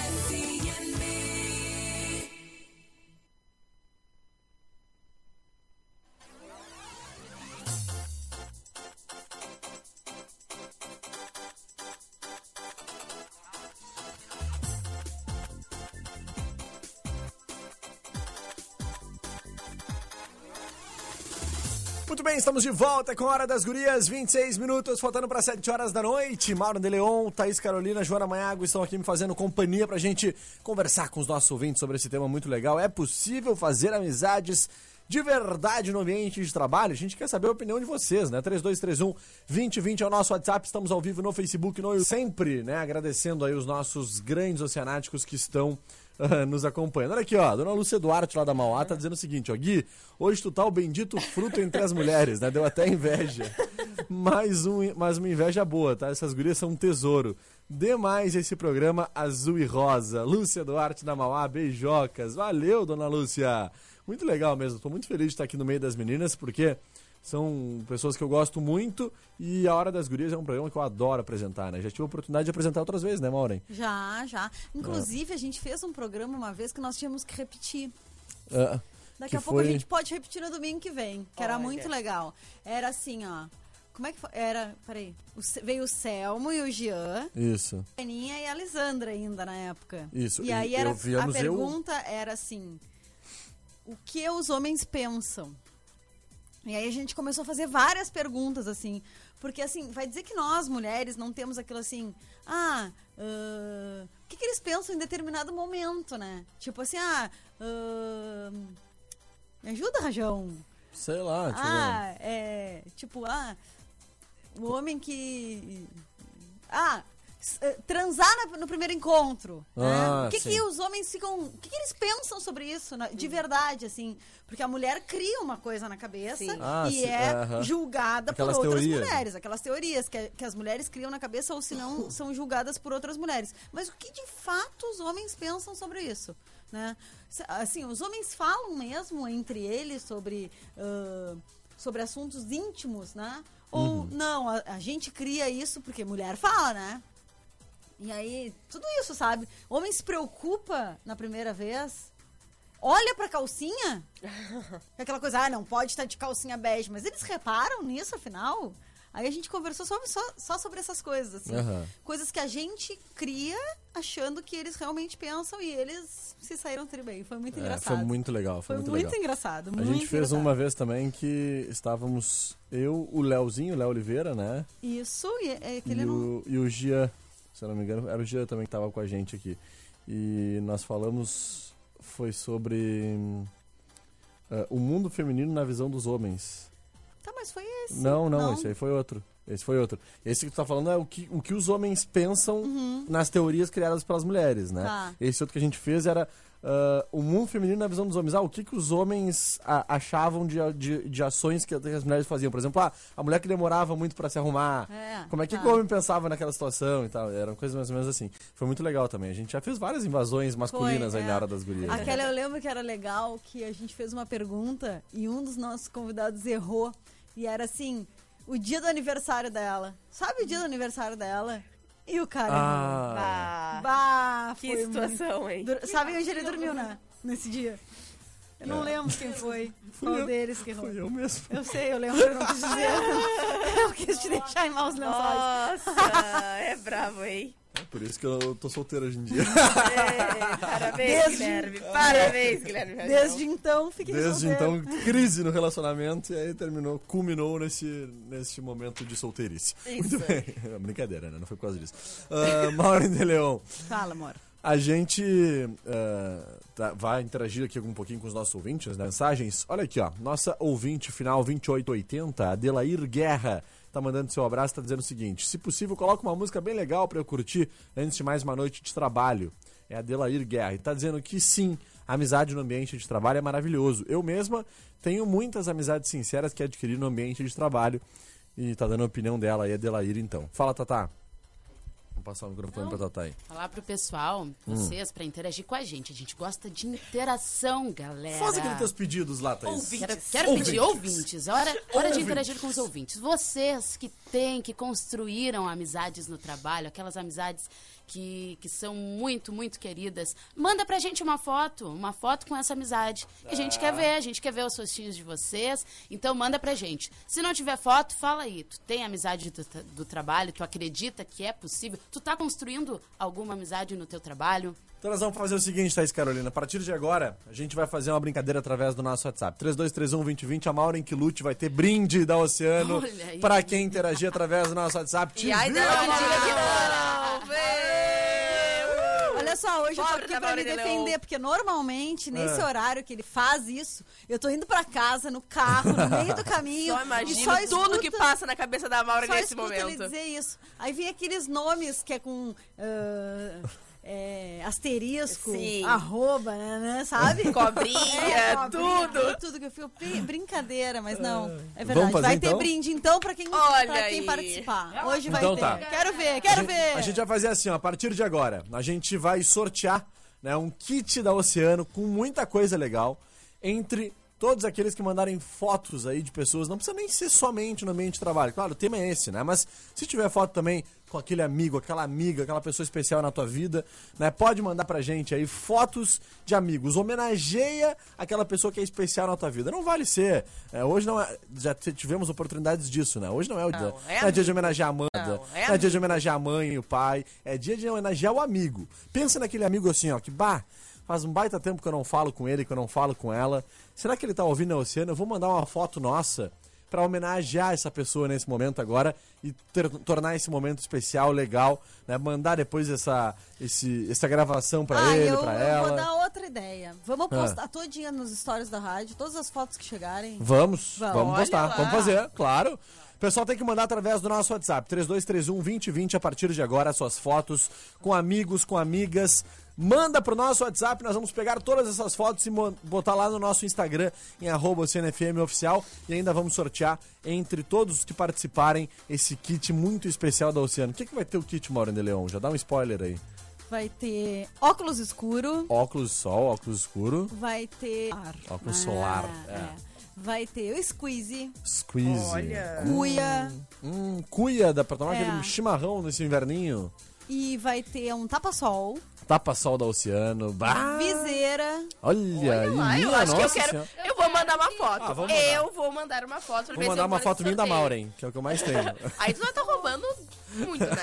Muito bem, estamos de volta com a Hora das Gurias, 26 minutos, faltando para 7 horas da noite. Mauro de Leon, Thaís Carolina, Joana Maiago estão aqui me fazendo companhia pra gente conversar com os nossos ouvintes sobre esse tema muito legal. É possível fazer amizades de verdade no ambiente de trabalho? A gente quer saber a opinião de vocês, né? 3231 2020 é o nosso WhatsApp, estamos ao vivo no Facebook, no sempre, né? Agradecendo aí os nossos grandes oceanáticos que estão nos acompanhando. Olha aqui, ó, Dona Lúcia Duarte lá da Mauá tá dizendo o seguinte, ó, Gui, hoje tu tá o bendito fruto entre as mulheres, né? Deu até inveja. Mais, um, mais uma inveja boa, tá? Essas gurias são um tesouro. Dê mais esse programa azul e rosa. Lúcia Duarte da Mauá, beijocas. Valeu, Dona Lúcia. Muito legal mesmo, tô muito feliz de estar aqui no meio das meninas, porque são pessoas que eu gosto muito e a Hora das Gurias é um programa que eu adoro apresentar, né? Já tive a oportunidade de apresentar outras vezes, né, Maureen? Já, já. Inclusive, a gente fez um programa uma vez que nós tínhamos que repetir. Ah, Daqui que a pouco foi- a gente pode repetir no domingo que vem, que era muito legal. Era assim, ó. Como é que foi? Era, peraí. O veio o Selmo e o Jean, Isso. a Aninha e a Lisandra ainda na época. Isso, E e aí eu era, a eu- pergunta era assim: o que os homens pensam? E aí a gente começou a fazer várias perguntas, assim. Porque, assim, vai dizer que nós, mulheres, não temos aquilo assim... Ah, ah, o que, que eles pensam em determinado momento, né? Tipo assim, ah... ah, me ajuda, Rajão. Sei lá, ver. Ah, é... Tipo, ah... O homem que... Ah... eh, Transar na- no primeiro encontro. né? Ah, o que, sim. que os homens ficam. O que, que eles pensam sobre isso, né? de verdade, assim? Porque a mulher cria uma coisa na cabeça Sim. Ah, e sim, é aham. julgada Aquelas por outras teorias. mulheres. Aquelas teorias que, que as mulheres criam na cabeça ou se não são julgadas por outras mulheres. Mas o que de fato os homens pensam sobre isso? Né? Assim, os homens falam mesmo entre eles sobre, ah, sobre assuntos íntimos, né? Ou Uhum. não, a, a gente cria isso porque mulher fala, né? E aí, tudo isso, sabe? Homem se preocupa na primeira vez, olha pra calcinha, é aquela coisa, ah, não pode estar de calcinha bege, mas eles reparam nisso, afinal? Aí a gente conversou sobre- só, só sobre essas coisas, assim. Aham. Coisas que a gente cria achando que eles realmente pensam e eles se saíram tri bem. Foi muito É, engraçado. foi muito legal, foi, Foi muito, muito legal. engraçado. A muito gente fez engraçado. uma vez também que estávamos eu, o Léozinho, o Léo Oliveira, né? Isso, e é aquele E não. o, e o Gia, se não me engano, era o Gia também que estava com a gente aqui. E nós falamos, foi sobre ah, o mundo feminino na visão dos homens. Tá, mas foi esse. Não, não, esse aí foi outro. Esse foi outro. Esse que tu tá falando é o que, o que os homens pensam nas teorias criadas pelas mulheres, né? Uhum. Tá. Esse outro que a gente fez era ah, o mundo feminino na visão dos homens. Ah, o que, que os homens a- achavam de, de, de ações que as mulheres faziam? Por exemplo, ah, a mulher que demorava muito pra se arrumar. É, Como é que, tá. que o homem pensava naquela situação e tal? Eram coisas mais ou menos assim. Foi muito legal também. A gente já fez várias invasões masculinas Foi, aí é. na hora das gurias. né? Aquela eu lembro que era legal, que a gente fez uma pergunta e um dos nossos convidados errou. E era assim, o dia do aniversário dela. Sabe o dia do aniversário dela? E o cara Ah, Ah, Bah, que foi situação, hein? muito- Dur- Sabe onde ele dormiu, né? Nesse dia. Eu não lembro quem foi. Qual eu. deles que errou. fui eu mesmo. Eu sei, eu lembro, eu não quis dizer. Eu quis te deixar em maus lençóis. Nossa, é bravo, hein? É por isso que eu tô solteiro hoje em dia. É, parabéns, Desde- Guilherme. Parabéns, Guilherme. Desde então, fiquei Desde solteiro. então, crise no relacionamento e aí terminou, culminou nesse, nesse momento de solteirice. Isso. Muito bem. Brincadeira, né? Não foi por causa disso. Uh, Maureen de Leon, Fala, amor. a gente ah, tá- vai interagir aqui um pouquinho com os nossos ouvintes, né? mensagens. Olha aqui, ó. Nossa ouvinte final 2880, Adelair Guerra, tá mandando seu abraço, tá dizendo o seguinte: se possível, coloca uma música bem legal pra eu curtir antes de mais uma noite de trabalho. É a Adelair Guerra. E tá dizendo que sim, a amizade no ambiente de trabalho é maravilhoso. Eu mesma tenho muitas amizades sinceras que adquiri no ambiente de trabalho. E tá dando a opinião dela aí, Adelair, então. Fala, Tatá. Vou passar o microfone pra Tatá aí. Falar pro pessoal, Hum. vocês, pra interagir com a gente. A gente gosta de interação, galera. Faz aqueles teus pedidos lá, Thaís. Quero, quero pedir ouvintes. É hora, hora de interagir com os ouvintes. Vocês que têm, que construíram amizades no trabalho, aquelas amizades que, que são muito, muito queridas, manda pra gente uma foto, uma foto com essa amizade. Que a gente quer ver, a gente quer ver os rostinhos de vocês. Então manda pra gente. Se não tiver foto, fala aí. Tu tem amizade do, do trabalho, tu acredita que é possível? Tu tá construindo alguma amizade no teu trabalho? Então nós vamos fazer o seguinte, Thaís Carolina. A partir de agora, a gente vai fazer uma brincadeira através do nosso WhatsApp. 3231-2020, a Maureen Quilute vai ter brinde da Oceano Olha aí. pra quem interagir através do nosso WhatsApp. Te E ai vira, dela que Maureen! diga que não. Vê. Olha só, hoje eu tô Pobre aqui pra me defender, porque normalmente, nesse É. horário que ele faz isso, eu tô indo pra casa, no carro, no meio do caminho. Só e imagino só tudo escuto- que passa na cabeça da Maura Só nesse escuto ele momento. dizer isso. Aí vem aqueles nomes que é com ah, é, asterisco, Sim. arroba, né, né, sabe? Cobrinha, É, cobrinha, tudo. Tudo que eu fico. brin- Brincadeira, mas não. É Vamos verdade. fazer, Vai ter então? brinde então pra quem, Olha pra quem aí. participar. Hoje vai Então ter. tá. Quero ver, quero ver. A gente vai fazer assim, ó, a partir de agora, a gente vai sortear né, um kit da Oceano com muita coisa legal entre todos aqueles que mandarem fotos aí de pessoas. Não precisa nem ser somente no ambiente de trabalho. Claro, o tema é esse, né? Mas se tiver foto também com aquele amigo, aquela amiga, aquela pessoa especial na tua vida, né? Pode mandar pra gente aí fotos de amigos. Homenageia aquela pessoa que é especial na tua vida. Não vale ser. é, hoje não é. Já tivemos oportunidades disso, né? Hoje não é o dia. Não, é não é dia de homenagear a Amanda. Não, é não é dia de homenagear a mãe e o pai. É dia de homenagear o amigo. Pensa naquele amigo assim, ó, que bah, faz um baita tempo que eu não falo com ele, que eu não falo com ela. Será que ele tá ouvindo a Oceano? Eu vou mandar uma foto nossa pra homenagear essa pessoa nesse momento agora e ter- tornar esse momento especial, legal, né? Mandar depois essa, esse, essa gravação pra ah, ele, eu, pra eu ela. vou dar outra ideia. Vamos Ah. postar todinha nos stories da rádio, todas as fotos que chegarem. Vamos, Vamos. vamos postar, lá. vamos fazer, claro. Pessoal tem que mandar através do nosso WhatsApp, 3231-2020, a partir de agora, suas fotos com amigos, com amigas. Manda pro nosso WhatsApp, nós vamos pegar todas essas fotos e botar lá no nosso Instagram, em arroba CNFM Oficial, e ainda vamos sortear entre todos os que participarem esse kit muito especial da Oceano. O que, que vai ter o kit, Mauro de Leão? Já dá um spoiler aí. Vai ter óculos escuro, Óculos de sol, óculos escuro, vai ter... óculos solar, é. é. Vai ter o squeeze, squeeze. Olha. cuia Hum, cuia, dá pra tomar É. aquele chimarrão nesse inverninho. e vai ter um tapa-sol, Tapa-sol da Oceano. Bah! viseira. Olha, aí, Ah, eu minha acho que eu quero. senhora. Eu vou mandar uma foto. Ah, mandar. eu vou mandar uma foto pra Vou ver se mandar eu uma vou foto minha da. Maureen, que é o que eu mais tenho. Aí tu já tá roubando muito, né?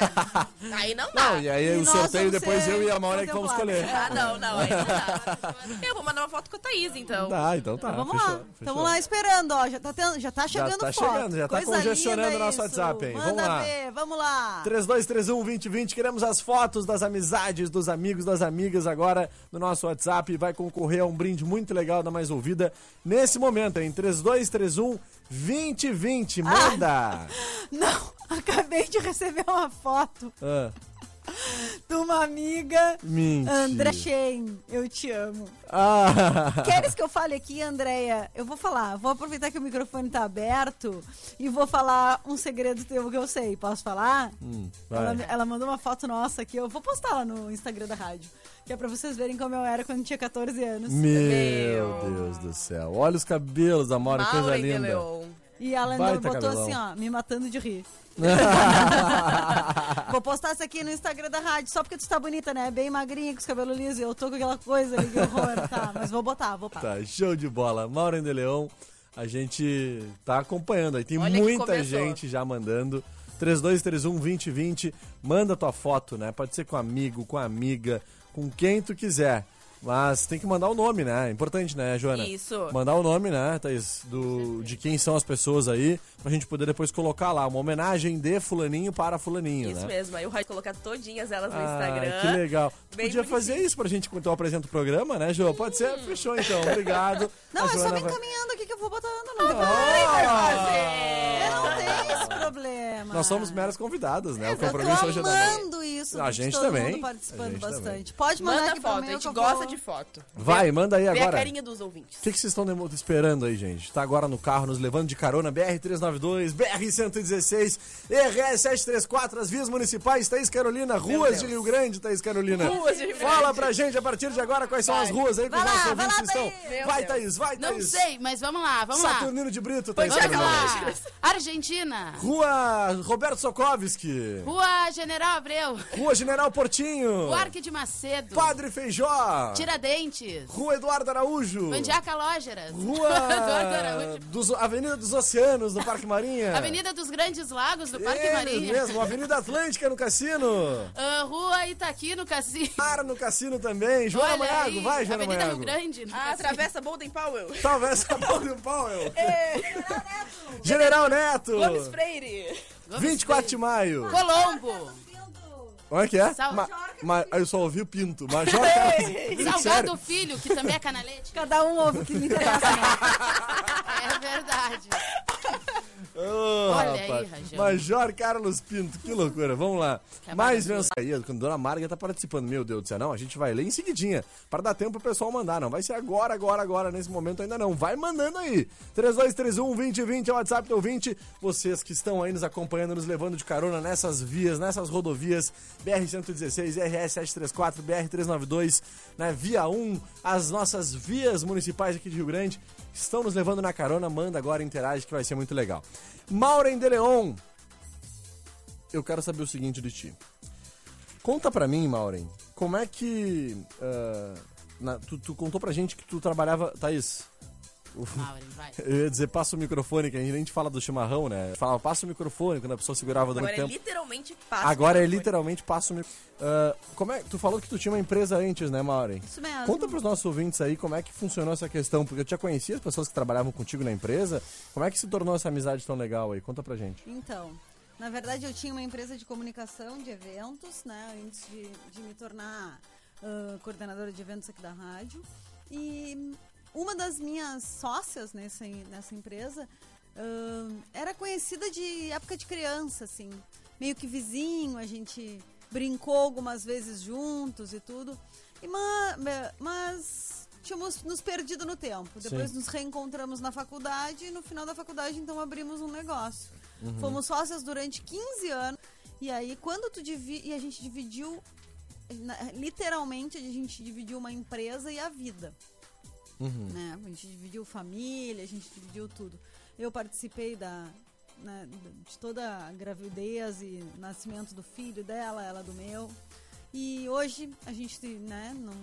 Aí não dá. Não, e aí E o sorteio depois ser eu e a Maureen que vamos escolher. Ah, não, não, aí não dá. Eu vou mandar uma foto com a Thaís, então. Tá, então tá. Vamos fechou, lá, fechou. estamos lá esperando, ó. Já tá, tendo, já tá chegando tá foto. chegando, já tá Coisa congestionando o nosso. WhatsApp, hein? Manda Vamos lá. ver, vamos lá. 3231-2020, queremos as fotos das amizades, dos amigos, das amigas agora no nosso WhatsApp. Vai concorrer a um brinde muito legal da Mais Ouvida nesse momento, hein? 3231-2020, Ah. manda! Não, Acabei de receber uma foto Ah, de uma amiga. mentira. André Shein, eu te amo. Ah, Queres que eu fale aqui, Andréia? Eu vou falar, vou aproveitar que o microfone tá aberto e vou falar um segredo teu que eu sei. Posso falar? Hum, Ela, ela mandou uma foto nossa aqui, eu vou postar lá no Instagram da rádio. Que é pra vocês verem como eu era quando tinha 14 anos. Meu Deus do céu. Olha os cabelos da Maura, coisa de linda. Leon. E ela Baita botou cabelão. assim, ó, me matando de rir. Vou postar isso aqui no Instagram da rádio, só porque tu tá bonita, né? Bem magrinha, com os cabelos lisos. e Eu tô com aquela coisa ali, que horror. Tá, mas vou botar, vou botar. Tá, show de bola. Maureen de Leon, a gente tá acompanhando aí. Tem Olha muita gente já mandando. 3231-2020, manda tua foto, né? Pode ser com amigo, com amiga, com quem tu quiser. Mas tem que mandar o nome, né? É importante, né, Joana? Isso. Mandar o nome, né, Thaís, do, de quem são as pessoas aí, pra gente poder depois colocar lá uma homenagem de fulaninho para fulaninho, Isso né? mesmo, aí o Rádio colocar todinhas elas no Ah, Instagram. que legal. Bem podia bonitinho. fazer isso pra gente enquanto eu apresento o programa, né, Jô? Pode ser? Fechou então. Obrigado. Não, A é só me vai- encaminhando aqui que eu vou botando. Não, tem Ah, Eu não tenho esse problema. Nós somos meras convidadas, né? O Eu tô compromisso hoje é da isso. A gente todo também. mundo participando gente bastante. também. Pode mandar Manda aqui pra foto, mim, a gente eu gosta vou- de foto. Vai, manda aí Vê a agora. carinha dos ouvintes. O que, que vocês estão esperando aí, gente? Tá agora no carro, nos levando de carona, BR-392, BR-116, RS-734, as vias municipais, Thaís Carolina, ruas de Rio Grande, Thaís Carolina. Ruas de Rio Fala Grande. pra gente a partir de agora quais são as ruas aí que Vai os nossos lá, vai ouvintes lá, estão. Thaís. Vai, Deus. Thaís, vai, Não Thaís. sei, mas vamos lá, vamos lá. Saturnino de Brito, Thaís é, Vamos Carolina. lá. Argentina. Rua Roberto Sokovski. Rua General Abreu. Rua General Portinho. Buarque de Macedo. Padre Feijó. Tiradentes. Rua Eduardo Araújo. Mandiaca Lógeras. Rua Eduardo Araújo. dos, Avenida dos Oceanos, no Parque Marinha. Avenida dos Grandes Lagos, do Parque Eles Marinha. mesmo, Avenida Atlântica no Cassino. Ah, Rua Itaqui, no Cassino. Para no Cassino também. Joana Olha Maiago, aí, vai, Joana Avenida Maiago. Rio Grande. no Ah, Cassino. atravessa Bolden Powell. Talvez a Paulo Powell. General Neto. Gomes Freire. Gomes 24 de maio. Colombo. Como é que é? Sal- Ma, ma, eu só ouvi o Pinto. Major Carlos. Salgado? Filho, que também é canalete. Cada um ouve o que me interessa. né? É verdade. Ô, Olha aí, rapaz. Rajão. Major Carlos Pinto, que loucura. Vamos lá. Que Mais mensagem. Quando a Dona Marga tá participando, meu Deus do céu, não, a gente vai ler em seguidinha, para dar tempo pro pessoal mandar. Não vai ser agora, agora, agora, nesse momento ainda não. Vai mandando aí. 3231-2020 é o WhatsApp do ouvinte. Vocês que estão aí nos acompanhando, nos levando de carona nessas vias, nessas rodovias, BR-116, RS-734, BR-392, né, Via 1, as nossas vias municipais aqui de Rio Grande, estão nos levando na carona. Manda agora, interage que vai ser muito legal. Maureen de Leon, eu quero saber o seguinte de ti. Conta pra mim, Maureen, como é que. ah, na- tu, tu contou pra gente que tu trabalhava. Thaís. O- Maureen, vai. Eu ia dizer, passa o microfone, que a gente nem fala do chimarrão, né? Falava, passa o microfone quando a pessoa segurava durante Agora é tempo. literalmente passa. Agora é o literalmente passa o microfone. como é, tu falou que tu tinha uma empresa antes, né, Maureen? Isso mesmo. Conta pros nossos ouvintes aí como é que funcionou essa questão, porque eu já conhecia as pessoas que trabalhavam contigo na empresa. Como é que se tornou essa amizade tão legal aí? Conta pra gente. Então, na verdade eu tinha uma empresa de comunicação de eventos, né, antes de, de me tornar ah, coordenadora de eventos aqui da rádio. E uma das minhas sócias nessa, nessa empresa ah, era conhecida de época de criança, assim, meio que vizinho, a gente brincou algumas vezes juntos e tudo. E ma- ma- mas tínhamos nos perdido no tempo. Depois Sim. nos reencontramos na faculdade e no final da faculdade então abrimos um negócio. Fomos sócias durante 15 anos. E aí quando tu divide e a gente dividiu na- literalmente a gente dividiu uma empresa e a vida. Né? A gente dividiu família, a gente dividiu tudo. Eu participei da né, de toda a gravidez e nascimento do filho dela, ela do meu. E hoje a gente, né, não,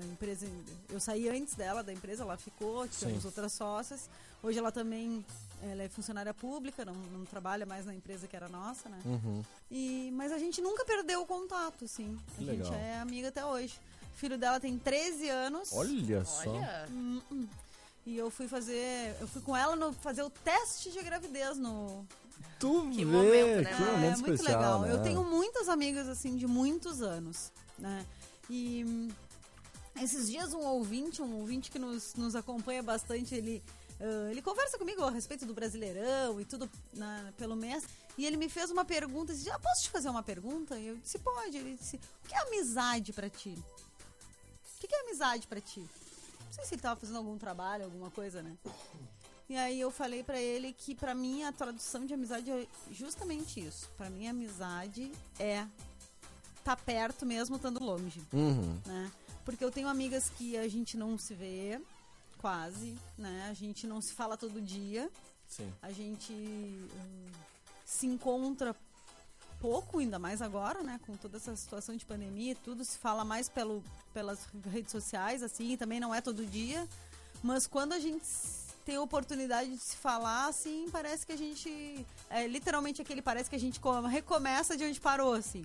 a empresa, eu saí antes dela da empresa, ela ficou, tivemos Sim. outras sócias. Hoje ela também ela é funcionária pública, não, não trabalha mais na empresa que era nossa, né? Uhum. E, mas a gente nunca perdeu o contato, assim. A Que gente legal. é amiga até hoje. O filho dela tem 13 anos. Olha só. Olha. E eu fui fazer. Eu fui com ela no, fazer o teste de gravidez no. Tu Que vê, momento, né, que momento é muito especial, legal. né? Eu tenho muitas amigas, assim, de muitos anos, né? E hum, esses dias um ouvinte, um ouvinte que nos, nos acompanha bastante, ele ah, ele conversa comigo a respeito do Brasileirão e tudo na- pelo mês. E ele me fez uma pergunta. Disse, ah, posso te fazer uma pergunta? E eu disse, pode. Ele disse, o que é amizade pra ti? O que que é amizade pra ti? Não sei se ele tava fazendo algum trabalho, alguma coisa, né? E aí eu falei pra ele que pra mim a tradução de amizade é justamente isso. Pra mim amizade é tá perto mesmo estando longe, Uhum. né? Porque eu tenho amigas que a gente não se vê quase, né? A gente não se fala todo dia. Sim. A gente hum, se encontra pouco, ainda mais agora, né? Com toda essa situação de pandemia e tudo, se fala mais pelo, pelas redes sociais, assim, também não é todo dia. Mas quando a gente tem a oportunidade de se falar, assim, parece que a gente. É literalmente aquele parece que a gente co- recomeça de onde parou, assim.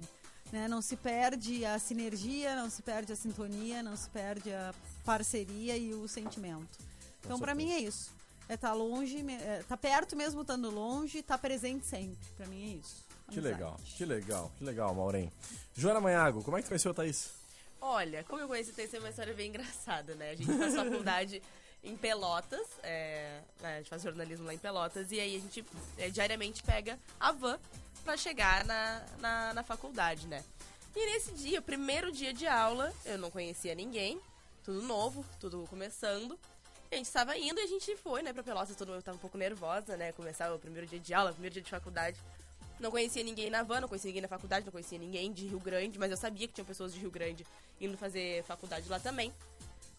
Né? Não se perde a sinergia, não se perde a sintonia, não se perde a parceria e o sentimento. Então, pra mim é isso. É estar longe, é tá perto mesmo estando longe, tá presente sempre. Pra mim é isso. Que Amizade. legal, que legal, que legal, Maureen. Joana Manhago, como é que conheceu a Thaís? Olha, como eu conheci, tem uma história bem engraçada, né? A gente faz faculdade em Pelotas, é, né, a gente faz jornalismo lá em Pelotas, e aí a gente é, diariamente pega a van pra chegar na, na, na faculdade, né? E nesse dia, o primeiro dia de aula, eu não conhecia ninguém, tudo novo, tudo começando. A gente estava indo e a gente foi, né, pra Pelotas, todo mundo tava um pouco nervosa, né? Começar o primeiro dia de aula, primeiro dia de faculdade. Não conhecia ninguém na van, não conhecia ninguém na faculdade, não conhecia ninguém de Rio Grande, mas eu sabia que tinham pessoas de Rio Grande indo fazer faculdade lá também.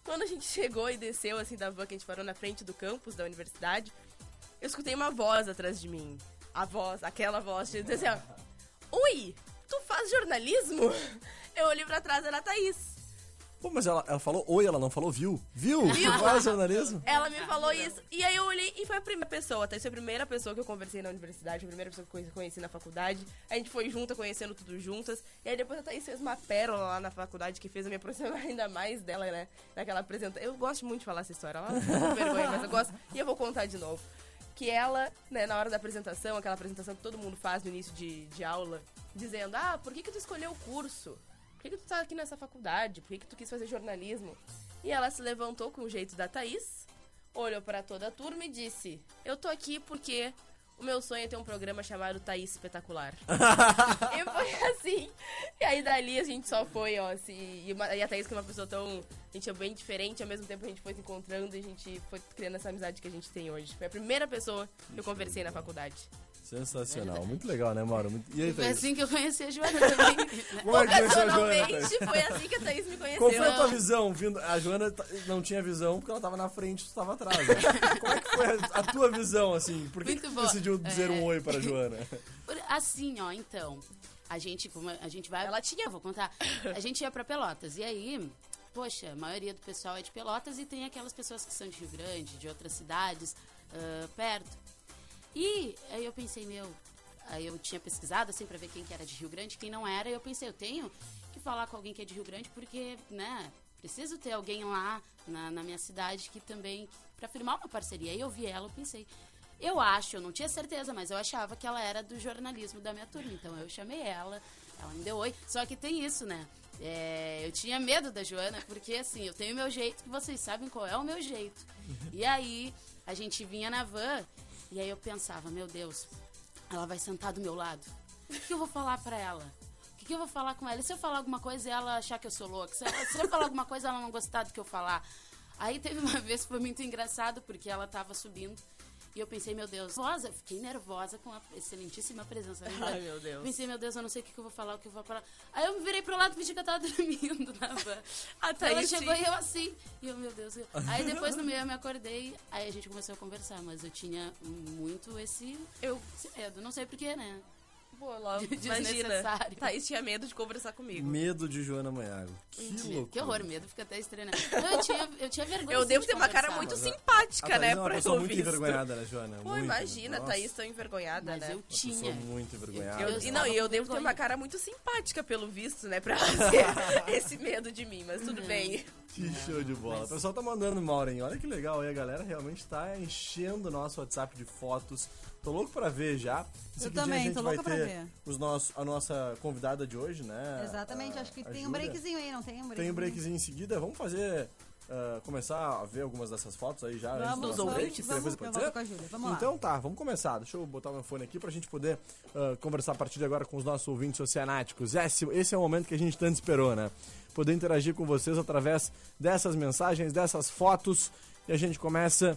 Quando a gente chegou e desceu assim da van, que a gente parou na frente do campus da universidade, eu escutei uma voz atrás de mim. A voz, aquela voz, dizer assim, ó, Ui, tu faz jornalismo? Eu olhei pra trás, era a Thaís. Pô, mas ela, ela falou oi, ela não falou viu. Viu? Viu? Faz jornalismo? Ela me falou isso. E aí eu olhei e foi a primeira pessoa. A Thaís foi a primeira pessoa que eu conversei na universidade, a primeira pessoa que eu conheci- conheci na faculdade. A gente foi junta, conhecendo tudo juntas. E aí depois a Thaís fez uma pérola lá na faculdade que fez eu me aproximar ainda mais dela, né? Naquela apresentação. Eu gosto muito de falar essa história. Ela não vergonha, mas eu gosto. E eu vou contar de novo. Que ela, né, na hora da apresentação, aquela apresentação que todo mundo faz no início de, de aula, dizendo: Ah, por que, que tu escolheu o curso? Por que, que tu tá aqui nessa faculdade? Por que, que tu quis fazer jornalismo? E ela se levantou com o jeito da Thaís, olhou para toda a turma e disse: Eu tô aqui porque o meu sonho é ter um programa chamado Thaís Espetacular. e foi assim. E aí dali a gente só foi, ó, assim. E, uma- e a Thaís, que é uma pessoa tão. A gente é bem diferente, ao mesmo tempo a gente foi se encontrando e a gente foi criando essa amizade que a gente tem hoje. Foi a primeira pessoa que eu conversei na faculdade. Sensacional, muito legal, né, Mauro? Muito- E aí, Foi assim que eu conheci a Joana também. Como é que conheceu a Joana, foi assim que a Thaís me conheceu. Qual foi a tua visão? Vindo... A Joana não tinha visão porque ela tava na frente e tu tava atrás. né? Como é que foi a, tua visão, assim? Por que, que tu bom. decidiu dizer um É. oi para a Joana? Assim, ó, então. A gente, como a gente vai. Ela tinha- Vou contar. A gente ia pra Pelotas. E aí, poxa, a maioria do pessoal é de Pelotas e tem aquelas pessoas que são de Rio Grande, de outras cidades ah, perto. E aí eu pensei, meu. Aí eu tinha pesquisado assim pra ver quem que era de Rio Grande, quem não era. E eu pensei, eu tenho que falar com alguém que é de Rio Grande porque, né? Preciso ter alguém lá na, na minha cidade que também pra firmar uma parceria. Aí eu vi ela, eu pensei, eu acho, eu não tinha certeza, mas eu achava que ela era do jornalismo da minha turma. Então eu chamei ela, ela me deu oi. Só que tem isso, né? É, eu tinha medo da Joana, porque assim, eu tenho o meu jeito, que vocês sabem qual é o meu jeito. E aí, a gente vinha na van, e aí eu pensava, meu Deus, ela vai sentar do meu lado. O que eu vou falar pra ela? O que eu vou falar com ela? E se eu falar alguma coisa e ela achar que eu sou louca? Se, ela- se eu falar alguma coisa ela não gostar do que eu falar? Aí teve uma vez que foi muito engraçado, porque ela tava subindo. E eu pensei, meu Deus, nervosa, fiquei nervosa com a excelentíssima presença. né? Ai, meu Deus. Pensei, meu Deus, eu não sei o que que eu vou falar, o que eu vou falar. Aí eu me virei pro lado e fingi que eu tava dormindo na van. A Ela chegou e eu assim. E eu, meu Deus. eu- Aí depois no meio eu me acordei, aí a gente começou a conversar, mas eu tinha muito esse, Eu esse medo. Não sei porquê, né? Logo, imagina. Desnecessário. Thaís tinha medo de conversar comigo. Medo de Joana Manhago. Que loucura. Que horror, medo fica até estranho. né? Não, eu, tinha, eu tinha vergonha. Eu assim, devo de ter uma cara conversar. muito Mas a- simpática, A Thaís né? é uma pra pessoa eu muito visto. envergonhada, né, Joana? Pô, Muito, imagina, Nossa, Thaís tão envergonhada, Mas né? eu tinha. muito envergonhada. Eu- Eu- e não, e eu devo ter uma cara muito simpática pelo visto, né? Pra ter esse medo de mim, mas tudo bem. Que show de bola. O pessoal tá mandando, Maureen. Olha que legal aí. A galera realmente tá enchendo o nosso WhatsApp de fotos. Tô louco pra ver já. Em seguidinho também, a gente tô vai louca pra ter ver. Os nossos, a nossa convidada de hoje, né? Exatamente, A- acho que tem um breakzinho aí, não tem um breakzinho? Tem um breakzinho em seguida. Vamos fazer ah, começar a ver algumas dessas fotos aí já Vamos, ouvintes? Depois Vamos, eu com a Júlia. Vamos lá. Então tá, vamos começar. Deixa eu botar o meu fone aqui pra gente poder ah, conversar a partir de agora com os nossos ouvintes oceanáticos. Esse, esse é o momento que a gente tanto esperou, né? Poder interagir com vocês através dessas mensagens, dessas fotos. E a gente começa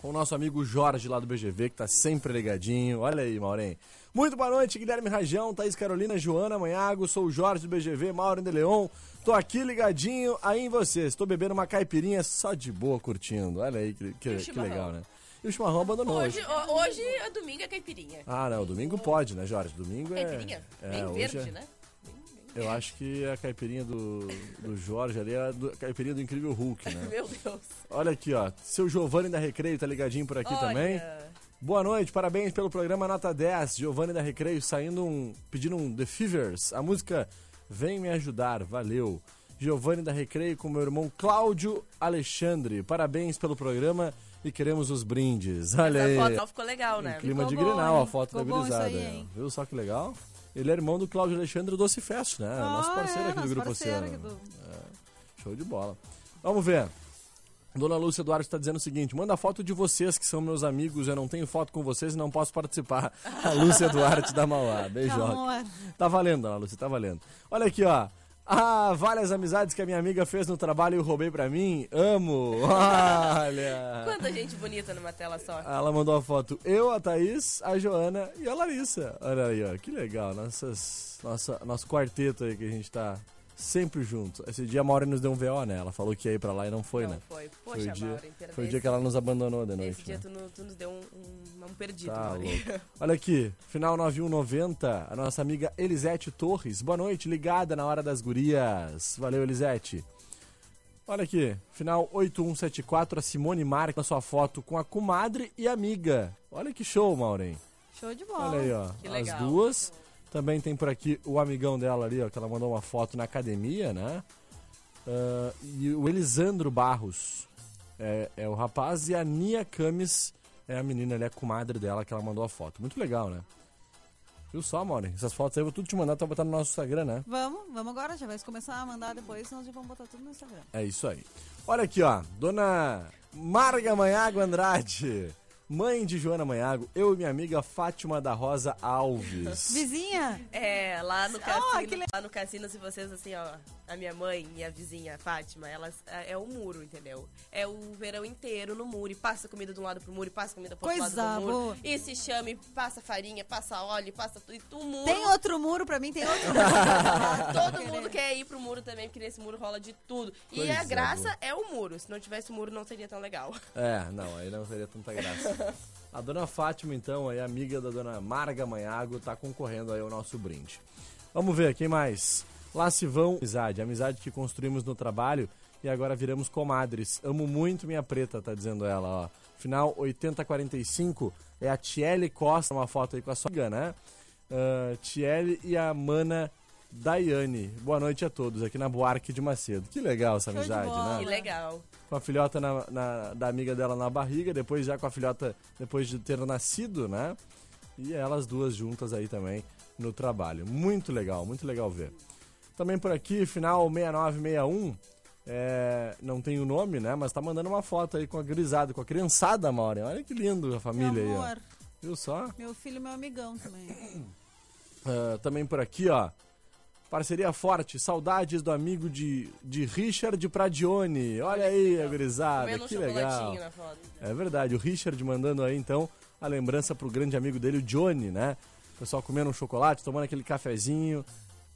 com o nosso amigo Jorge lá do BGV, que tá sempre ligadinho. Olha aí, Maureen. Muito boa noite, Guilherme Rajão, Thaís Carolina, Joana Manhago, sou o Jorge do BGV, Maureen de Leon. Tô aqui ligadinho aí em vocês. Tô bebendo uma caipirinha só de boa, curtindo. Olha aí que, que, que legal, né? E o chimarrão abandonou Hoje, hoje. ho- hoje é domingo, é caipirinha. Ah, não, domingo pode, né, Jorge? Domingo é. Caipirinha? é, Bem verde, é- né? Eu acho que a caipirinha do, do Jorge ali é a, do- a caipirinha do Incrível Hulk, né? Meu Deus. Olha aqui, ó. Seu Giovanni da Recreio tá ligadinho por aqui Olha, também. Boa noite, parabéns pelo programa Nota 10. Giovanni da Recreio saindo um. pedindo um The Fevers. A música Vem Me Ajudar, valeu. Giovanni da Recreio com meu irmão Cláudio Alexandre. Parabéns pelo programa e queremos os brindes. Olha aí. A foto ficou legal, né? Em clima de Ficou bom, Grenal, a foto Ficou da gurizada. Viu só que legal? Ele é irmão do Cláudio Alexandre do Doce Fest, né? nosso Ah, parceiro é, aqui do nosso Grupo Oceano. do- Show de bola. Vamos ver. Dona Lúcia Duarte está dizendo o seguinte: manda foto de vocês, que são meus amigos. Eu não tenho foto com vocês e não posso participar. A Lúcia Duarte da Mauá. Amor. Tá valendo, Dona Lúcia, tá valendo. Olha aqui, ó. Ah, várias amizades que a minha amiga fez no trabalho e eu roubei pra mim. Amo. Olha. Quanta gente bonita numa tela só. Ela mandou a foto. Eu, a Thaís, a Joana e a Larissa. Olha aí, ó. Que legal. Nossas, nossa, nosso quarteto aí que a gente tá sempre junto. Esse dia a Maura nos deu um VO, né? Ela falou que ia ir pra lá e não foi, não né? foi. Foi Poxa, o dia, Maureen, foi o dia que ela nos abandonou de noite. Esse dia né? tu, no- tu nos deu um, um, um perdido, Tá Maureen. Olha aqui, final 9190, a nossa amiga Elisete Torres. Boa noite, ligada na hora das gurias. Valeu, Elisete. Olha aqui, final 8174, a Simone na sua foto com a comadre e amiga. Olha que show, Maureen. Show de bola. Olha aí, ó. Que As legal. duas. Também tem por aqui o amigão dela ali, ó, que ela mandou uma foto na academia, né? Ah, e o Elisandro Barros é, é o rapaz e a Nia Camis é a menina ali, a comadre dela que ela mandou a foto. Muito legal, né? Viu só, Maureen? Essas fotos aí eu vou tudo te mandar, tu vai botar no nosso Instagram, né? Vamos, vamos agora, já vai começar a mandar depois, nós já vamos botar tudo no Instagram. É isso aí. Olha aqui, ó. Dona Marga Manhago Andrade. Mãe de Joana Manhago, eu e minha amiga Fátima da Rosa Alves. Vizinha, É, lá no Ah, cassino, que le- lá no cassino, se vocês assim, ó, a minha mãe e a vizinha Fátima, elas é, é o muro, entendeu? É o verão inteiro no muro, e passa comida de um lado pro muro, e passa comida pro outro Coisa lado do muro. boa. E se chama, e passa farinha, passa óleo, passa tudo, e tu muro. tem outro muro pra mim, tem outro muro. Todo mundo quer ir pro muro também, porque nesse muro rola de tudo. E a graça boa. é o muro. Se não tivesse o muro, não seria tão legal. É, não, aí não seria tanta graça. A dona Fátima, então, aí, amiga da dona Marga Manhago, tá concorrendo aí ao nosso brinde. Vamos ver, quem mais? Lá se vão amizade, amizade que construímos no trabalho e agora viramos comadres. Amo muito minha preta, tá dizendo ela, ó. Final 8045 é a Tiele Costa, uma foto aí com a sua né? Uh, Tiele e a mana Daiane. Boa noite a todos aqui na Buarque de Macedo. Que legal essa Show de amizade, bola. né? Que legal. com a filhota na, na- da amiga dela na barriga, depois já com a filhota depois de ter nascido, né? E elas duas juntas aí também no trabalho. Muito legal, muito legal ver. Também por aqui, final 6961, é, não tem o nome, né? Mas tá mandando uma foto aí com a grisada, com a criançada, Maureen. Olha que lindo a Meu família aí, ó. amor, Viu só? meu filho, meu amigão também. Ah, também por aqui, ó. Parceria forte, saudades do amigo de, de Richard Pradione. Olha aí, a gurizada, que legal. chocolatinho na foto. É verdade, o Richard mandando aí então a lembrança pro grande amigo dele, o Johnny, né? O pessoal comendo um chocolate, tomando aquele cafezinho.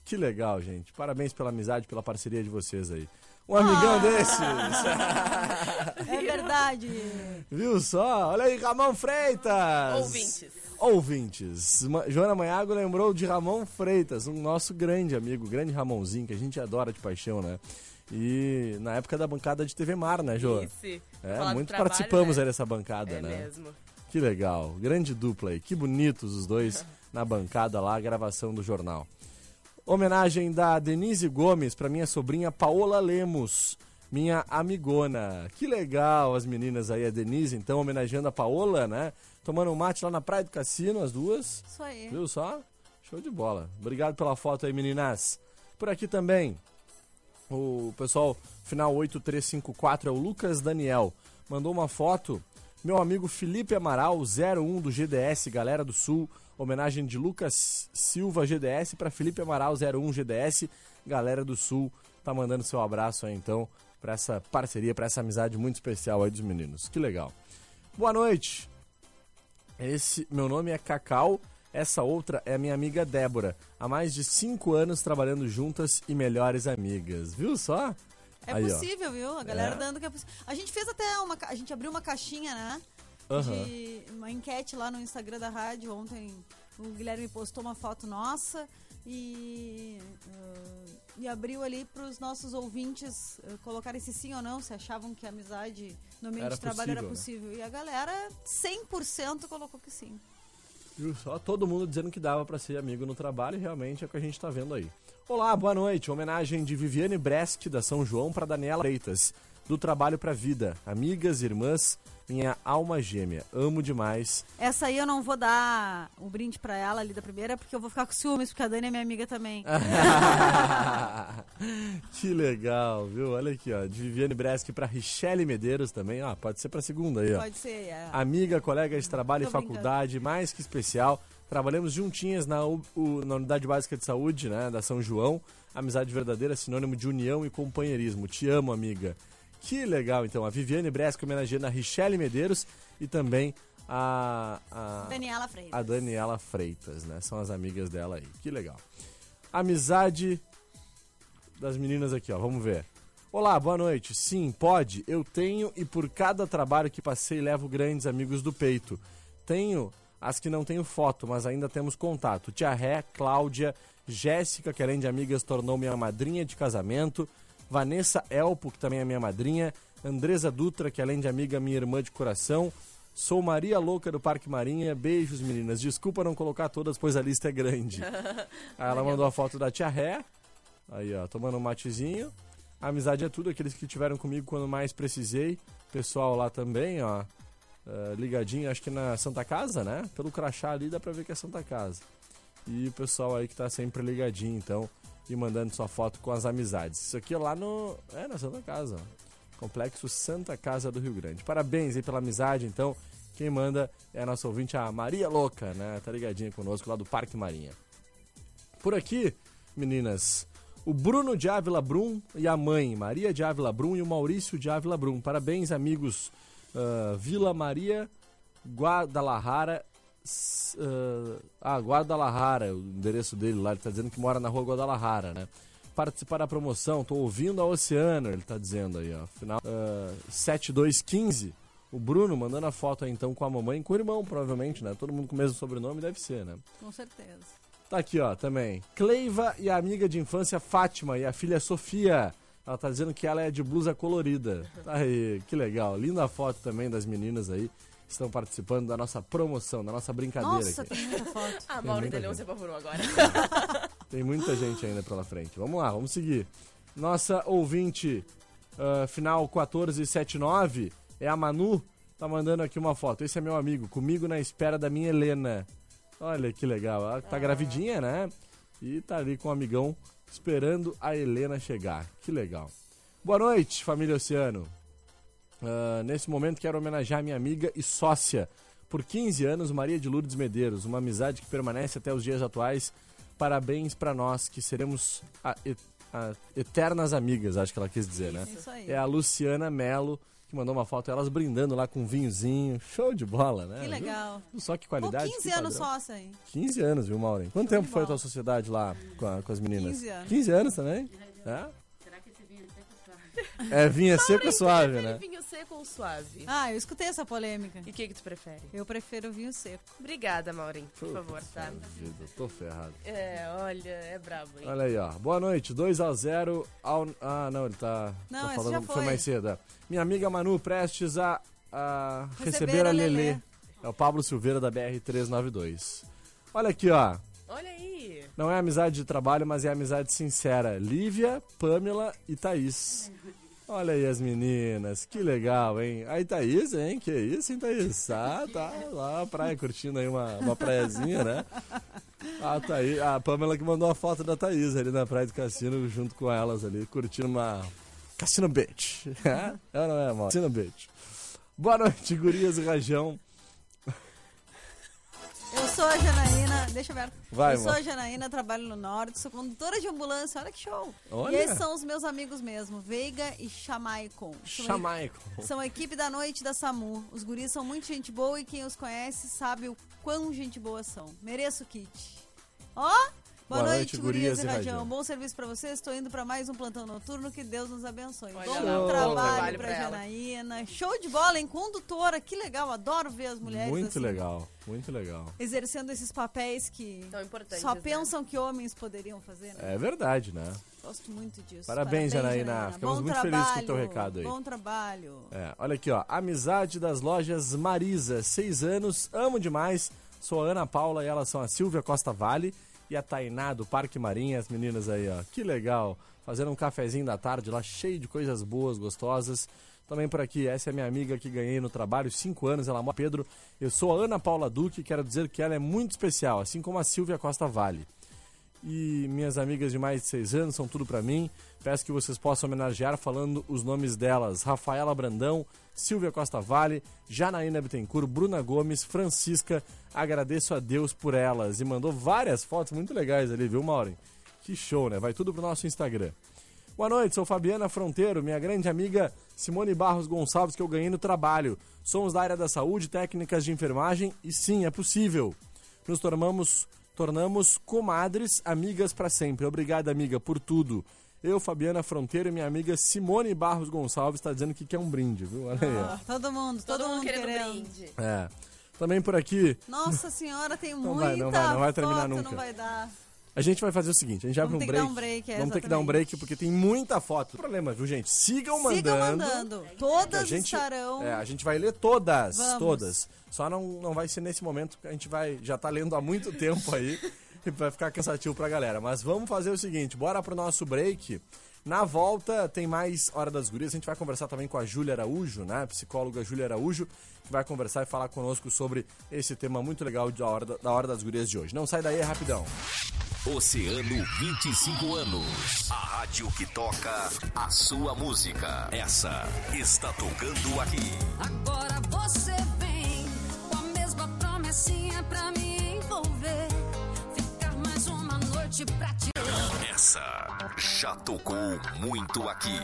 Que legal, gente. Parabéns pela amizade, pela parceria de vocês aí. Um amigão desses! É verdade. Viu só? Olha aí, Ramon Freitas! Ouvintes. Ouvintes. Joana Manhago lembrou de Ramon Freitas, um nosso grande amigo, grande Ramonzinho, que a gente adora de paixão, né? E na época da bancada de TV Mar, né, Jô? Isso. É, muito trabalho, participamos né? aí dessa bancada, É né? mesmo. Que legal, grande dupla aí, que bonitos os dois na bancada lá, a gravação do jornal. Homenagem da Denise Gomes para minha sobrinha Paola Lemos, minha amigona. Que legal as meninas aí, a Denise então homenageando a Paola, né? Tomando um mate lá na Praia do Cassino, as duas. Isso aí. Viu só? Show de bola. Obrigado pela foto aí, meninas. Por aqui também, O pessoal, final 8354 é o Lucas Daniel. Mandou uma foto. Meu amigo Felipe Amaral, 01 do GDS, galera do Sul. Homenagem de Lucas Silva GDS para Felipe Amaral, 01 GDS, galera do Sul. Tá mandando seu abraço aí então para essa parceria, para essa amizade muito especial aí dos meninos. Que legal. Boa noite. Esse meu nome é Cacau. Essa outra é a minha amiga Débora. Há mais de cinco anos trabalhando juntas e melhores amigas. Viu só? É Aí, ó. possível, viu? A galera É. dando que é possível. A gente fez até uma. A gente abriu uma caixinha, né? Aham. De uma enquete lá no Instagram da rádio. Ontem o Guilherme postou uma foto nossa e. ah, e abriu ali para os nossos ouvintes ah, colocarem se sim ou não, se achavam que a amizade no ambiente Era de trabalho era possível, né? possível. E a galera, 100% colocou que sim. Só? Todo mundo dizendo que dava pra ser amigo no trabalho e realmente é o que a gente tá vendo aí. Olá, boa noite. Homenagem de Viviane Brest, da São João, pra Daniela Freitas, do Trabalho pra Vida. Amigas, irmãs, minha alma gêmea. Amo demais. Essa aí eu não vou dar o brinde pra ela ali da primeira, porque eu vou ficar com ciúmes, porque a Dani é minha amiga também. que legal, viu? Olha aqui, ó. De Viviane Bresk pra Richelle Medeiros também. Ah, pode ser pra segunda aí, ó. Pode ser, é. Amiga, colega de trabalho Tô e faculdade, mais que especial. Trabalhamos juntinhas na, U- na Unidade Básica de Saúde, né, da São João. Amizade verdadeira, sinônimo de união e companheirismo. Te amo, amiga. Que legal, então. A Viviane Bresca homenageando a Richelle Medeiros e também a, a, Daniela Freitas. a Daniela Freitas, né? São as amigas dela aí. Que legal. Amizade das meninas aqui, ó. Vamos ver. Olá, boa noite. Sim, pode. Eu tenho e por cada trabalho que passei levo grandes amigos do peito. Tenho as que não tenho foto, mas ainda temos contato. Tia Ré, Cláudia, Jéssica, que além de amigas tornou minha madrinha de casamento, Vanessa Elpo, que também é minha madrinha, Andresa Dutra, que além de amiga, minha irmã de coração. Sou Maria Louca do Parque Marinha. Beijos, meninas. Desculpa não colocar todas, pois a lista é grande. Aí ela mandou a foto da tia Ré. Aí, ó, tomando um matezinho. A amizade é tudo, aqueles que tiveram comigo quando mais precisei. Pessoal lá também, ó. eh, ligadinho, acho que na Santa Casa, né? Pelo crachá ali dá pra ver que é Santa Casa. E o pessoal aí que tá sempre ligadinho, então, e mandando sua foto com as amizades. Isso aqui é lá no. É, na Santa Casa, ó. Complexo Santa Casa do Rio Grande. Parabéns aí pela amizade, então. Quem manda é a nossa ouvinte, a Maria Louca, né? Tá ligadinha conosco lá do Parque Marinha. Por aqui, meninas, o Bruno de Ávila Brum e a mãe, Maria de Ávila Brum e o Maurício de Ávila Brum. Parabéns, amigos. ah, Vila Maria Guadalajara. S- ah, Guadalajara, o endereço dele lá, ele tá dizendo que mora na rua Guadalajara, né? Participar da promoção, tô ouvindo a Oceano, ele tá dizendo aí, ó. Final ah, 7215. O Bruno mandando a foto aí então com a mamãe, com o irmão, provavelmente, né? Todo mundo com o mesmo sobrenome, deve ser, né? Com certeza. Tá aqui, ó, também. Cleiva e a amiga de infância Fátima e a filha Sofia. Ela tá dizendo que ela é de blusa colorida. Tá aí, que legal. Linda foto também das meninas aí estão participando da nossa promoção, da nossa brincadeira Nossa, aqui. tem muita foto. Ah, Tem Mauro muita Deleu gente. se apavorou agora. Tem muita gente ainda pela frente. Vamos lá, vamos seguir. Nossa ouvinte ah, final 1479 é a Manu. Tá mandando aqui uma foto. Esse é meu amigo, comigo na espera da minha Helena. Olha que legal. Ela tá gravidinha, né? E tá ali com o amigão esperando a Helena chegar. Que legal. Boa noite, família Oceano. Ah, nesse momento quero homenagear minha amiga e sócia por 15 anos, Maria de Lourdes Medeiros, uma amizade que permanece até os dias atuais. Parabéns pra nós que seremos a- a- eternas amigas, acho que ela quis dizer, né? Isso aí. É a Luciana Melo que mandou uma foto elas brindando lá com um vinhozinho. Show de bola, né? Que legal. Viu Só que Pô, qualidade. 15 que anos padrão. só, aí. 15 anos, viu, Maureen? Quanto Show tempo foi a tua sociedade lá com, a- com as meninas? 15 anos. 15 anos também? É? É, vinha seco e suave, né? vinho seco ou suave? Ah, eu escutei essa polêmica. E o que que tu prefere? Eu prefiro vinho seco. Obrigada, Maureen, por Puta favor, tá? vida, tô ferrado. É, olha, é brabo, hein? Olha aí, ó. Boa noite, 2x0 ao. Ah, não, ele tá. Não, tá falando já que foi foi. mais cedo. é. Minha amiga Manu, prestes a, a receber, Receber a a Lelê. Lelê. É o Pablo Silveira da BR-392. Olha aqui, ó. Olha aí. Não é amizade de trabalho, mas é amizade sincera. Lívia, Pamela e Thaís. Olha aí as meninas, que legal, hein? Aí, Thaís, hein? Que isso, hein, Thaís? Ah, tá lá na praia curtindo aí uma, uma praiazinha, né? A, Thaí, a Pamela que mandou a foto da Thaís ali na praia do cassino, junto com elas ali, curtindo uma Cassino Beach. É? Ela não é, amor? Cassino Beach. Boa noite, gurias e rajão. Eu sou a Janaína, deixa eu ver. Vai, eu sou a Janaína, trabalho no Norte, sou condutora de ambulância, olha que show. Olha. E esses são os meus amigos mesmo, Veiga e Chamaicon. São Chamaico. São a equipe da noite da SAMU. Os guris são muito gente boa e quem os conhece sabe o quão gente boa são. Mereço o kit. Ó! Boa, Boa noite, noite, gurias, e Rajão. Bom serviço pra vocês. Estou indo pra mais um plantão noturno. Que Deus nos abençoe. Olha Bom trabalho, trabalho ela. Janaína. Show de bola, hein? Condutora. Que legal. Adoro ver as mulheres Muito assim, legal, muito legal. exercendo esses papéis que só né? pensam que homens poderiam fazer, né? É verdade, né? Gosto muito disso. Parabéns, Janaína. Ficamos Bom muito felizes com o teu trabalho, recado aí. Bom trabalho. É, olha aqui, ó. Amizade das lojas Marisa, seis anos, amo demais. Sou a Ana Paula e elas são a Silvia Costa Vale e a Tainá do Parque Marinha, as meninas aí, ó. Que legal. Fazendo um cafezinho da tarde lá, cheio de coisas boas, gostosas. Também por aqui, essa é minha amiga que ganhei no trabalho, cinco anos, ela mora Pedro. Eu sou a Ana Paula Duque quero dizer que ela é muito especial, assim como a Silvia Costa Vale e minhas amigas de mais de seis anos são tudo pra mim. Peço que vocês possam homenagear falando os nomes delas: Rafaela Brandão, Silvia Costa Vale, Janaína Bittencourt, Bruna Gomes, Francisca. Agradeço a Deus por elas e mandou várias fotos muito legais ali, viu, Maureen? Que show, né? Vai tudo pro nosso Instagram. Boa noite, sou Fabiana Fronteiro, minha grande amiga Simone Barros Gonçalves, que eu ganhei no trabalho. Somos da área da saúde, técnicas de enfermagem e sim, é possível. Nos tornamos, tornamos comadres, amigas para sempre. Obrigada, amiga, por tudo. Eu, Fabiana Fronteiro e minha amiga Simone Barros Gonçalves está dizendo que quer um brinde, viu? Olha aí. Ah, todo mundo, todo, Todo mundo mundo querendo querendo. brinde. É. Também por aqui, Nossa senhora, tem Não muita vai, não vai, não vai terminar foto, nunca. não vai dar. A gente vai fazer o seguinte, a gente para um break. dar um break, é, Vamos ter que dar um break porque tem muita foto. Problema, viu, gente? Sigam mandando. Sigam mandando. Todas a gente, estarão. É, a gente vai ler todas, Vamos. todas. Só não, não vai ser nesse momento que a gente vai já tá lendo há muito tempo aí e vai ficar cansativo pra galera. Mas vamos fazer o seguinte, bora pro nosso break. Na volta tem mais Hora das Gurias. A gente vai conversar também com a Júlia Araújo, né? Psicóloga Júlia Araújo, que vai conversar e falar conosco sobre esse tema muito legal da Hora, da, hora das Gurias de hoje. Não sai daí, é rapidão. Oceano 25 anos. A rádio que toca a sua música. Essa está tocando aqui. Agora você vem com a mesma promessinha pra me noite pra te. Essa já tocou muito aqui.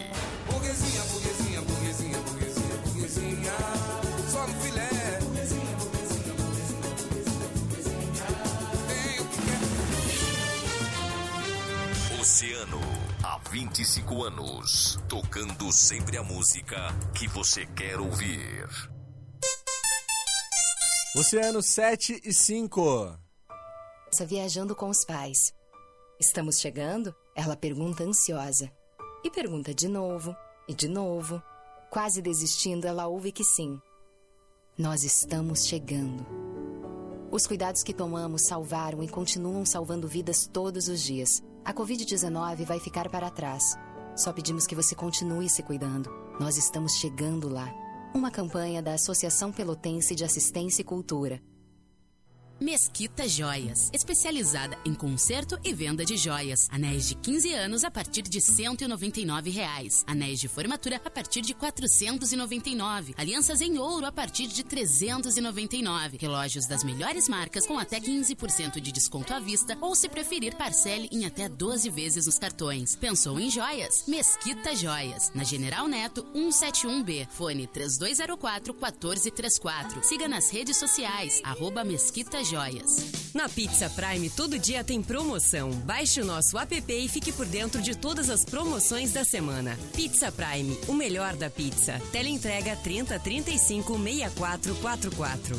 Burguesinha, burguesinha, burguesinha, burguesinha, burguesinha. Só no filé. Tem o que quer. Oceano, há 25 anos. Tocando sempre a música que você quer ouvir. Oceano 7 e 5. Está viajando com os pais. Estamos chegando? Ela pergunta ansiosa. E pergunta de novo, e de novo. Quase desistindo, ela ouve que sim. Nós estamos chegando. Os cuidados que tomamos salvaram e continuam salvando vidas todos os dias. A Covid-19 vai ficar para trás. Só pedimos que você continue se cuidando. Nós estamos chegando lá. Uma campanha da Associação Pelotense de Assistência e Cultura. Mesquita Joias, especializada em conserto e venda de joias. Anéis de 15 anos a partir de 199 reais. Anéis de formatura a partir de R$ 499. Alianças em ouro a partir de R$ 399. Relógios das melhores marcas com até 15% de desconto à vista ou, se preferir, parcele em até 12 vezes nos cartões. Pensou em joias? Mesquita Joias. Na General Neto 171B. Fone 3204 1434. Siga nas redes sociais. Mesquita Joias. Na Pizza Prime, todo dia tem promoção. Baixe o nosso app e fique por dentro de todas as promoções da semana. Pizza Prime, o melhor da pizza. Teleentrega 30 35 6444.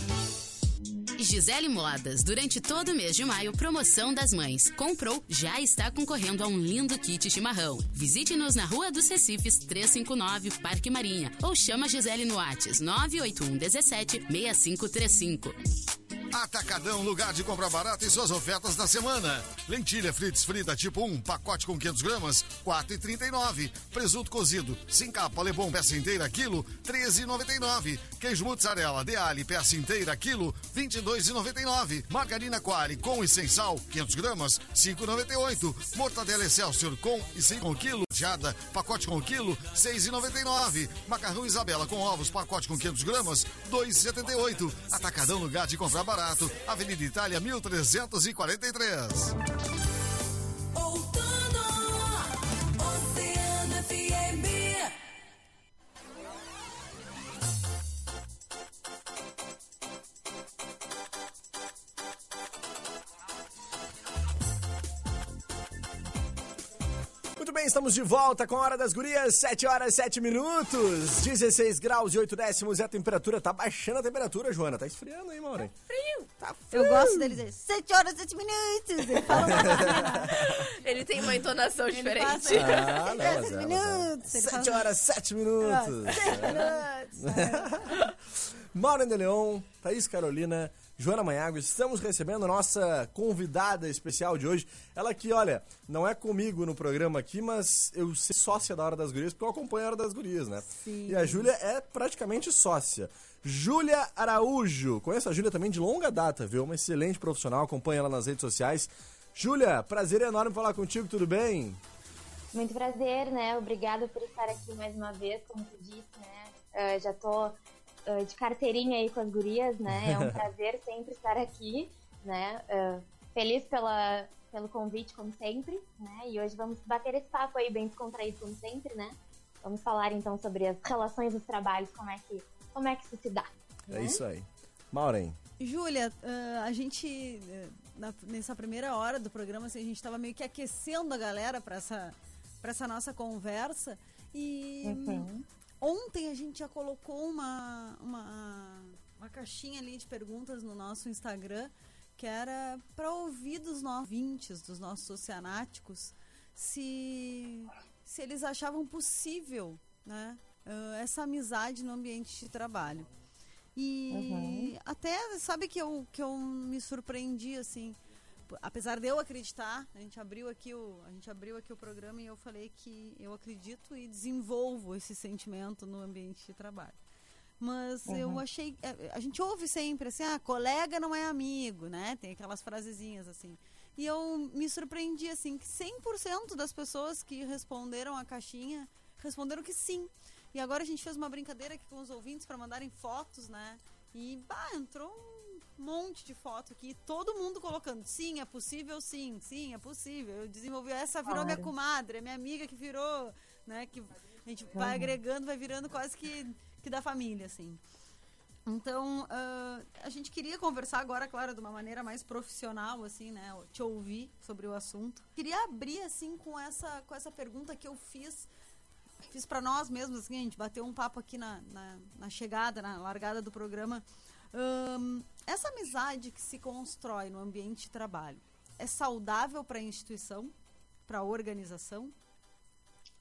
Gisele Modas, durante todo o mês de maio, promoção das mães. Comprou, já está concorrendo a um lindo kit chimarrão. Visite-nos na Rua dos Recifes, 359, Parque Marinha. Ou chama Gisele no Whats 981 17 6535. Atacadão, lugar de comprar barato e suas ofertas da semana. Lentilha frites frita tipo 1, pacote com 500 gramas, 4,39. Presunto cozido, sem capa, lebom, peça inteira, quilo, 13,99. Queijo mussarela, de ali, peça inteira, quilo, 22,99. Margarina Quali com e sem sal, 500 gramas, 5,98. Mortadela Excelsior com e sem com quilo, jada, pacote com quilo, 6,99. Macarrão Isabela com ovos, pacote com 500 gramas, 2,78. Atacadão, lugar de comprar Avenida Itália, 1343. Bem, estamos de volta com a Hora das Gurias, 7 horas 7 minutos, 16 graus e 8 décimos e a temperatura tá baixando a temperatura, Joana. Tá esfriando aí, Maureen? Frio. Tá Eu gosto dele dizer 7 horas 7 minutos. Ele fala Ele tem uma entonação Ele diferente. passa- Ah, não, mas Sete é, mas é. minutos. Ele 7 fala- horas 7 minutos. Maureen de Leon, Thaís Carolina, Joana Manhago, estamos recebendo a nossa convidada especial de hoje. Ela que, olha, não é comigo no programa aqui, mas eu sou sócia da Hora das Gurias, porque eu acompanho a Hora das Gurias, né? Sim. E a Júlia é praticamente sócia. Júlia Araújo, conheço a Júlia também de longa data, viu? Uma excelente profissional, acompanha ela nas redes sociais. Júlia, prazer enorme falar contigo, tudo bem? Muito prazer, né? Obrigada por estar aqui mais uma vez, como tu disse, né? Ah, já tô ah, de carteirinha aí com as gurias, né? É um prazer sempre estar aqui, né? Ah, feliz pela, pelo convite, como sempre, né? E hoje vamos bater esse papo aí bem descontraído, como sempre, né? Vamos falar então sobre as relações dos trabalhos, como é que, como é que isso se dá. É isso aí. Maureen. Júlia, ah, a gente, na- nessa primeira hora do programa, assim, a gente estava meio que aquecendo a galera para essa, pra essa nossa conversa. E Uhum. Ontem a gente já colocou uma, uma, uma caixinha ali de perguntas no nosso Instagram, que era para ouvir dos nossos ouvintes, dos nossos oceanáticos, se, se eles achavam possível né, ah, essa amizade no ambiente de trabalho. E até, sabe que eu, que eu me surpreendi, assim, apesar de eu acreditar, a gente abriu aqui o, a gente abriu aqui o programa e eu falei que eu acredito e desenvolvo esse sentimento no ambiente de trabalho. Mas eu achei, a- a gente ouve sempre assim, ah, colega não é amigo, né? Tem aquelas frasezinhas assim. E eu me surpreendi assim que 100% das pessoas que responderam a caixinha responderam que sim. E agora a gente fez uma brincadeira aqui com os ouvintes para mandarem fotos, né? E bah, entrou um monte de foto aqui, todo mundo colocando sim, é possível, sim, sim, é possível. Eu desenvolvi essa virou minha Claro. comadre, é minha amiga que virou, né? Que a gente vai agregando, vai virando quase que, que da família, assim. Então, ah, a gente queria conversar agora, claro, de uma maneira mais profissional, assim, né? Te ouvir sobre o assunto. Queria abrir, assim, com essa, com essa pergunta que eu fiz fiz para nós mesmos, assim, a gente bateu um papo aqui na, na, na chegada, na largada do programa. Ahn, essa amizade que se constrói no ambiente de trabalho é saudável para a instituição, para a organização?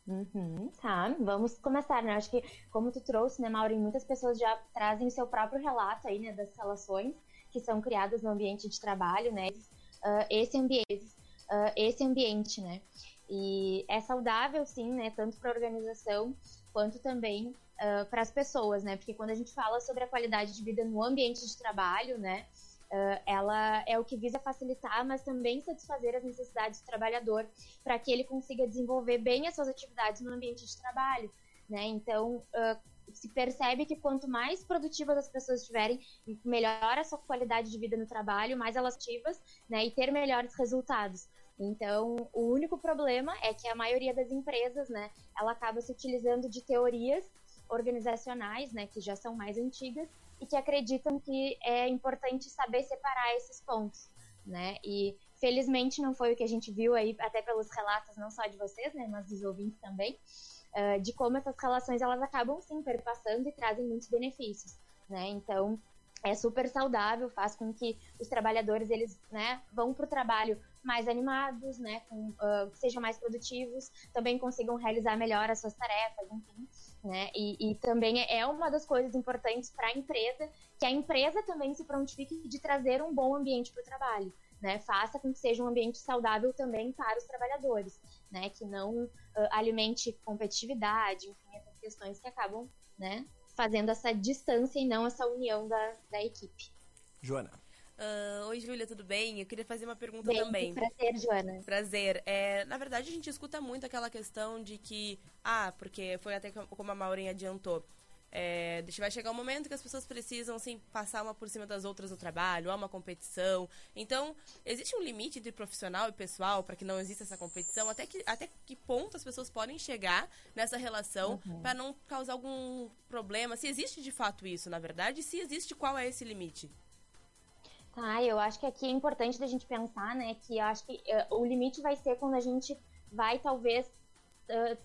Uhum, tá, vamos começar, né? Acho que, como tu trouxe, né, Maureen, muitas pessoas já trazem o seu próprio relato aí, né, das relações que são criadas no ambiente de trabalho, né? Ah, esse ambiente, ah, esse ambiente, né? E é saudável, sim, né? Tanto para a organização quanto também para as pessoas, né? Porque quando a gente fala sobre a qualidade de vida no ambiente de trabalho, né? ah, ela é o que visa facilitar, mas também satisfazer as necessidades do trabalhador para que ele consiga desenvolver bem as suas atividades no ambiente de trabalho, né? Então, ah, se percebe que quanto mais produtivas as pessoas estiverem, melhor a sua qualidade de vida no trabalho, mais elas ativas, né? E ter melhores resultados. Então, o único problema é que a maioria das empresas, né, ela acaba se utilizando de teorias organizacionais, né, que já são mais antigas e que acreditam que é importante saber separar esses pontos, né? E felizmente não foi o que a gente viu aí, até pelos relatos não só de vocês, né, mas dos ouvintes também, ah, de como essas relações elas acabam sim perpassando e trazem muitos benefícios, né? Então é super saudável, faz com que os trabalhadores eles, né, vão para o trabalho mais animados, né, com, que sejam mais produtivos, também consigam realizar melhor as suas tarefas, enfim. Né? E, e também é uma das coisas importantes para a empresa, que a empresa também se prontifique de trazer um bom ambiente para o trabalho. Né, faça com que seja um ambiente saudável também para os trabalhadores, né, que não uh, alimente competitividade, enfim, essas questões que acabam né, fazendo essa distância e não essa união da, da equipe. Joana. Uh, Oi, Júlia, tudo bem? Eu queria fazer uma pergunta Bem, também. Prazer, Joana. Prazer. É, na verdade, a gente escuta muito aquela questão de que, ah, porque foi até como a Maureen adiantou, é, vai chegar um momento que as pessoas precisam assim, passar uma por cima das outras no trabalho, há uma competição. Então, existe um limite entre profissional e pessoal para que não exista essa competição? Até que, até que ponto as pessoas podem chegar nessa relação Uhum. para não causar algum problema? Se existe de fato isso, na verdade, se existe, qual é esse limite? Tá, eu acho que aqui é importante da gente pensar, né, que eu acho que eh, o limite vai ser quando a gente vai, talvez, eh,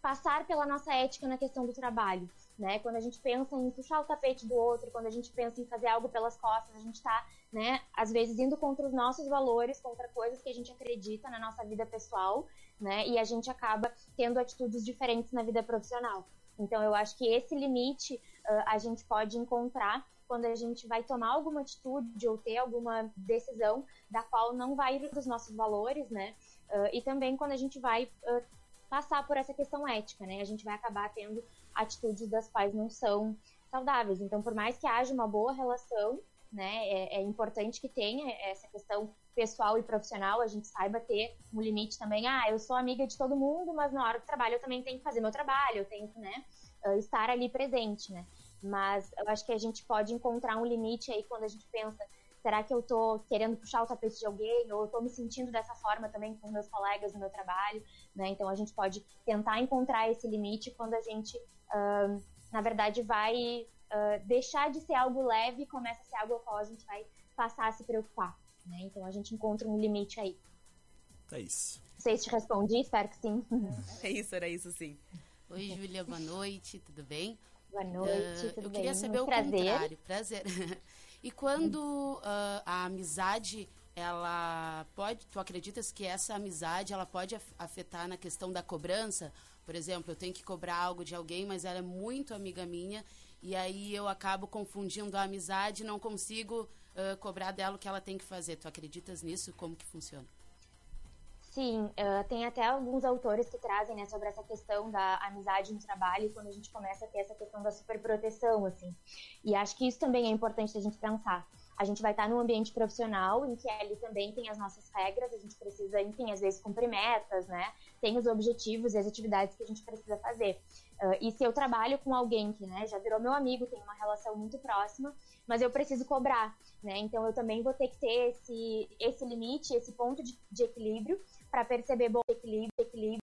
passar pela nossa ética na questão do trabalho, né, quando a gente pensa em puxar o tapete do outro, quando a gente pensa em fazer algo pelas costas, a gente tá, né, às vezes indo contra os nossos valores, contra coisas que a gente acredita na nossa vida pessoal, né, e a gente acaba tendo atitudes diferentes na vida profissional. Então, eu acho que esse limite ah, a gente pode encontrar quando a gente vai tomar alguma atitude ou ter alguma decisão da qual não vai ir dos nossos valores, né? Ah, e também quando a gente vai ah, passar por essa questão ética, né? A gente vai acabar tendo atitudes das quais não são saudáveis. Então, por mais que haja uma boa relação, né? É, é importante que tenha essa questão pessoal e profissional, a gente saiba ter um limite também. Ah, eu sou amiga de todo mundo, mas na hora do trabalho eu também tenho que fazer meu trabalho, eu tenho que, né? ah, estar ali presente, né? Mas eu acho que a gente pode encontrar um limite aí quando a gente pensa, será que eu tô querendo puxar o tapete de alguém? Ou eu tô me sentindo dessa forma também com meus colegas no meu trabalho, né? Então a gente pode tentar encontrar esse limite quando a gente, ah, na verdade, vai ah, deixar de ser algo leve e começa a ser algo ao qual a gente vai passar a se preocupar, né? Então a gente encontra um limite aí. É isso. Não sei se te respondi, espero que sim. É isso, era isso sim. Oi, Júlia, boa noite, tudo bem? Boa noite, Ah, tudo eu bem? queria saber Um o prazer. contrário. Prazer. e quando ah, a amizade, ela pode, tu acreditas que essa amizade, ela pode af- afetar na questão da cobrança? Por exemplo, eu tenho que cobrar algo de alguém, mas ela é muito amiga minha, e aí eu acabo confundindo a amizade e não consigo ah, cobrar dela o que ela tem que fazer. Tu acreditas nisso? Como que funciona? Sim, ah, tem até alguns autores que trazem né, sobre essa questão da amizade no trabalho, quando a gente começa a ter essa questão da superproteção, assim. E acho que isso também é importante a gente pensar. A gente vai estar num ambiente profissional em que ali também tem as nossas regras, a gente precisa, enfim, às vezes cumprir metas, né? Tem os objetivos e as atividades que a gente precisa fazer. Ah, e se eu trabalho com alguém que né, já virou meu amigo, tem uma relação muito próxima, mas eu preciso cobrar, né? Então eu também vou ter que ter esse, esse limite, esse ponto de, de equilíbrio para perceber bom equilíbrio, equilíbrio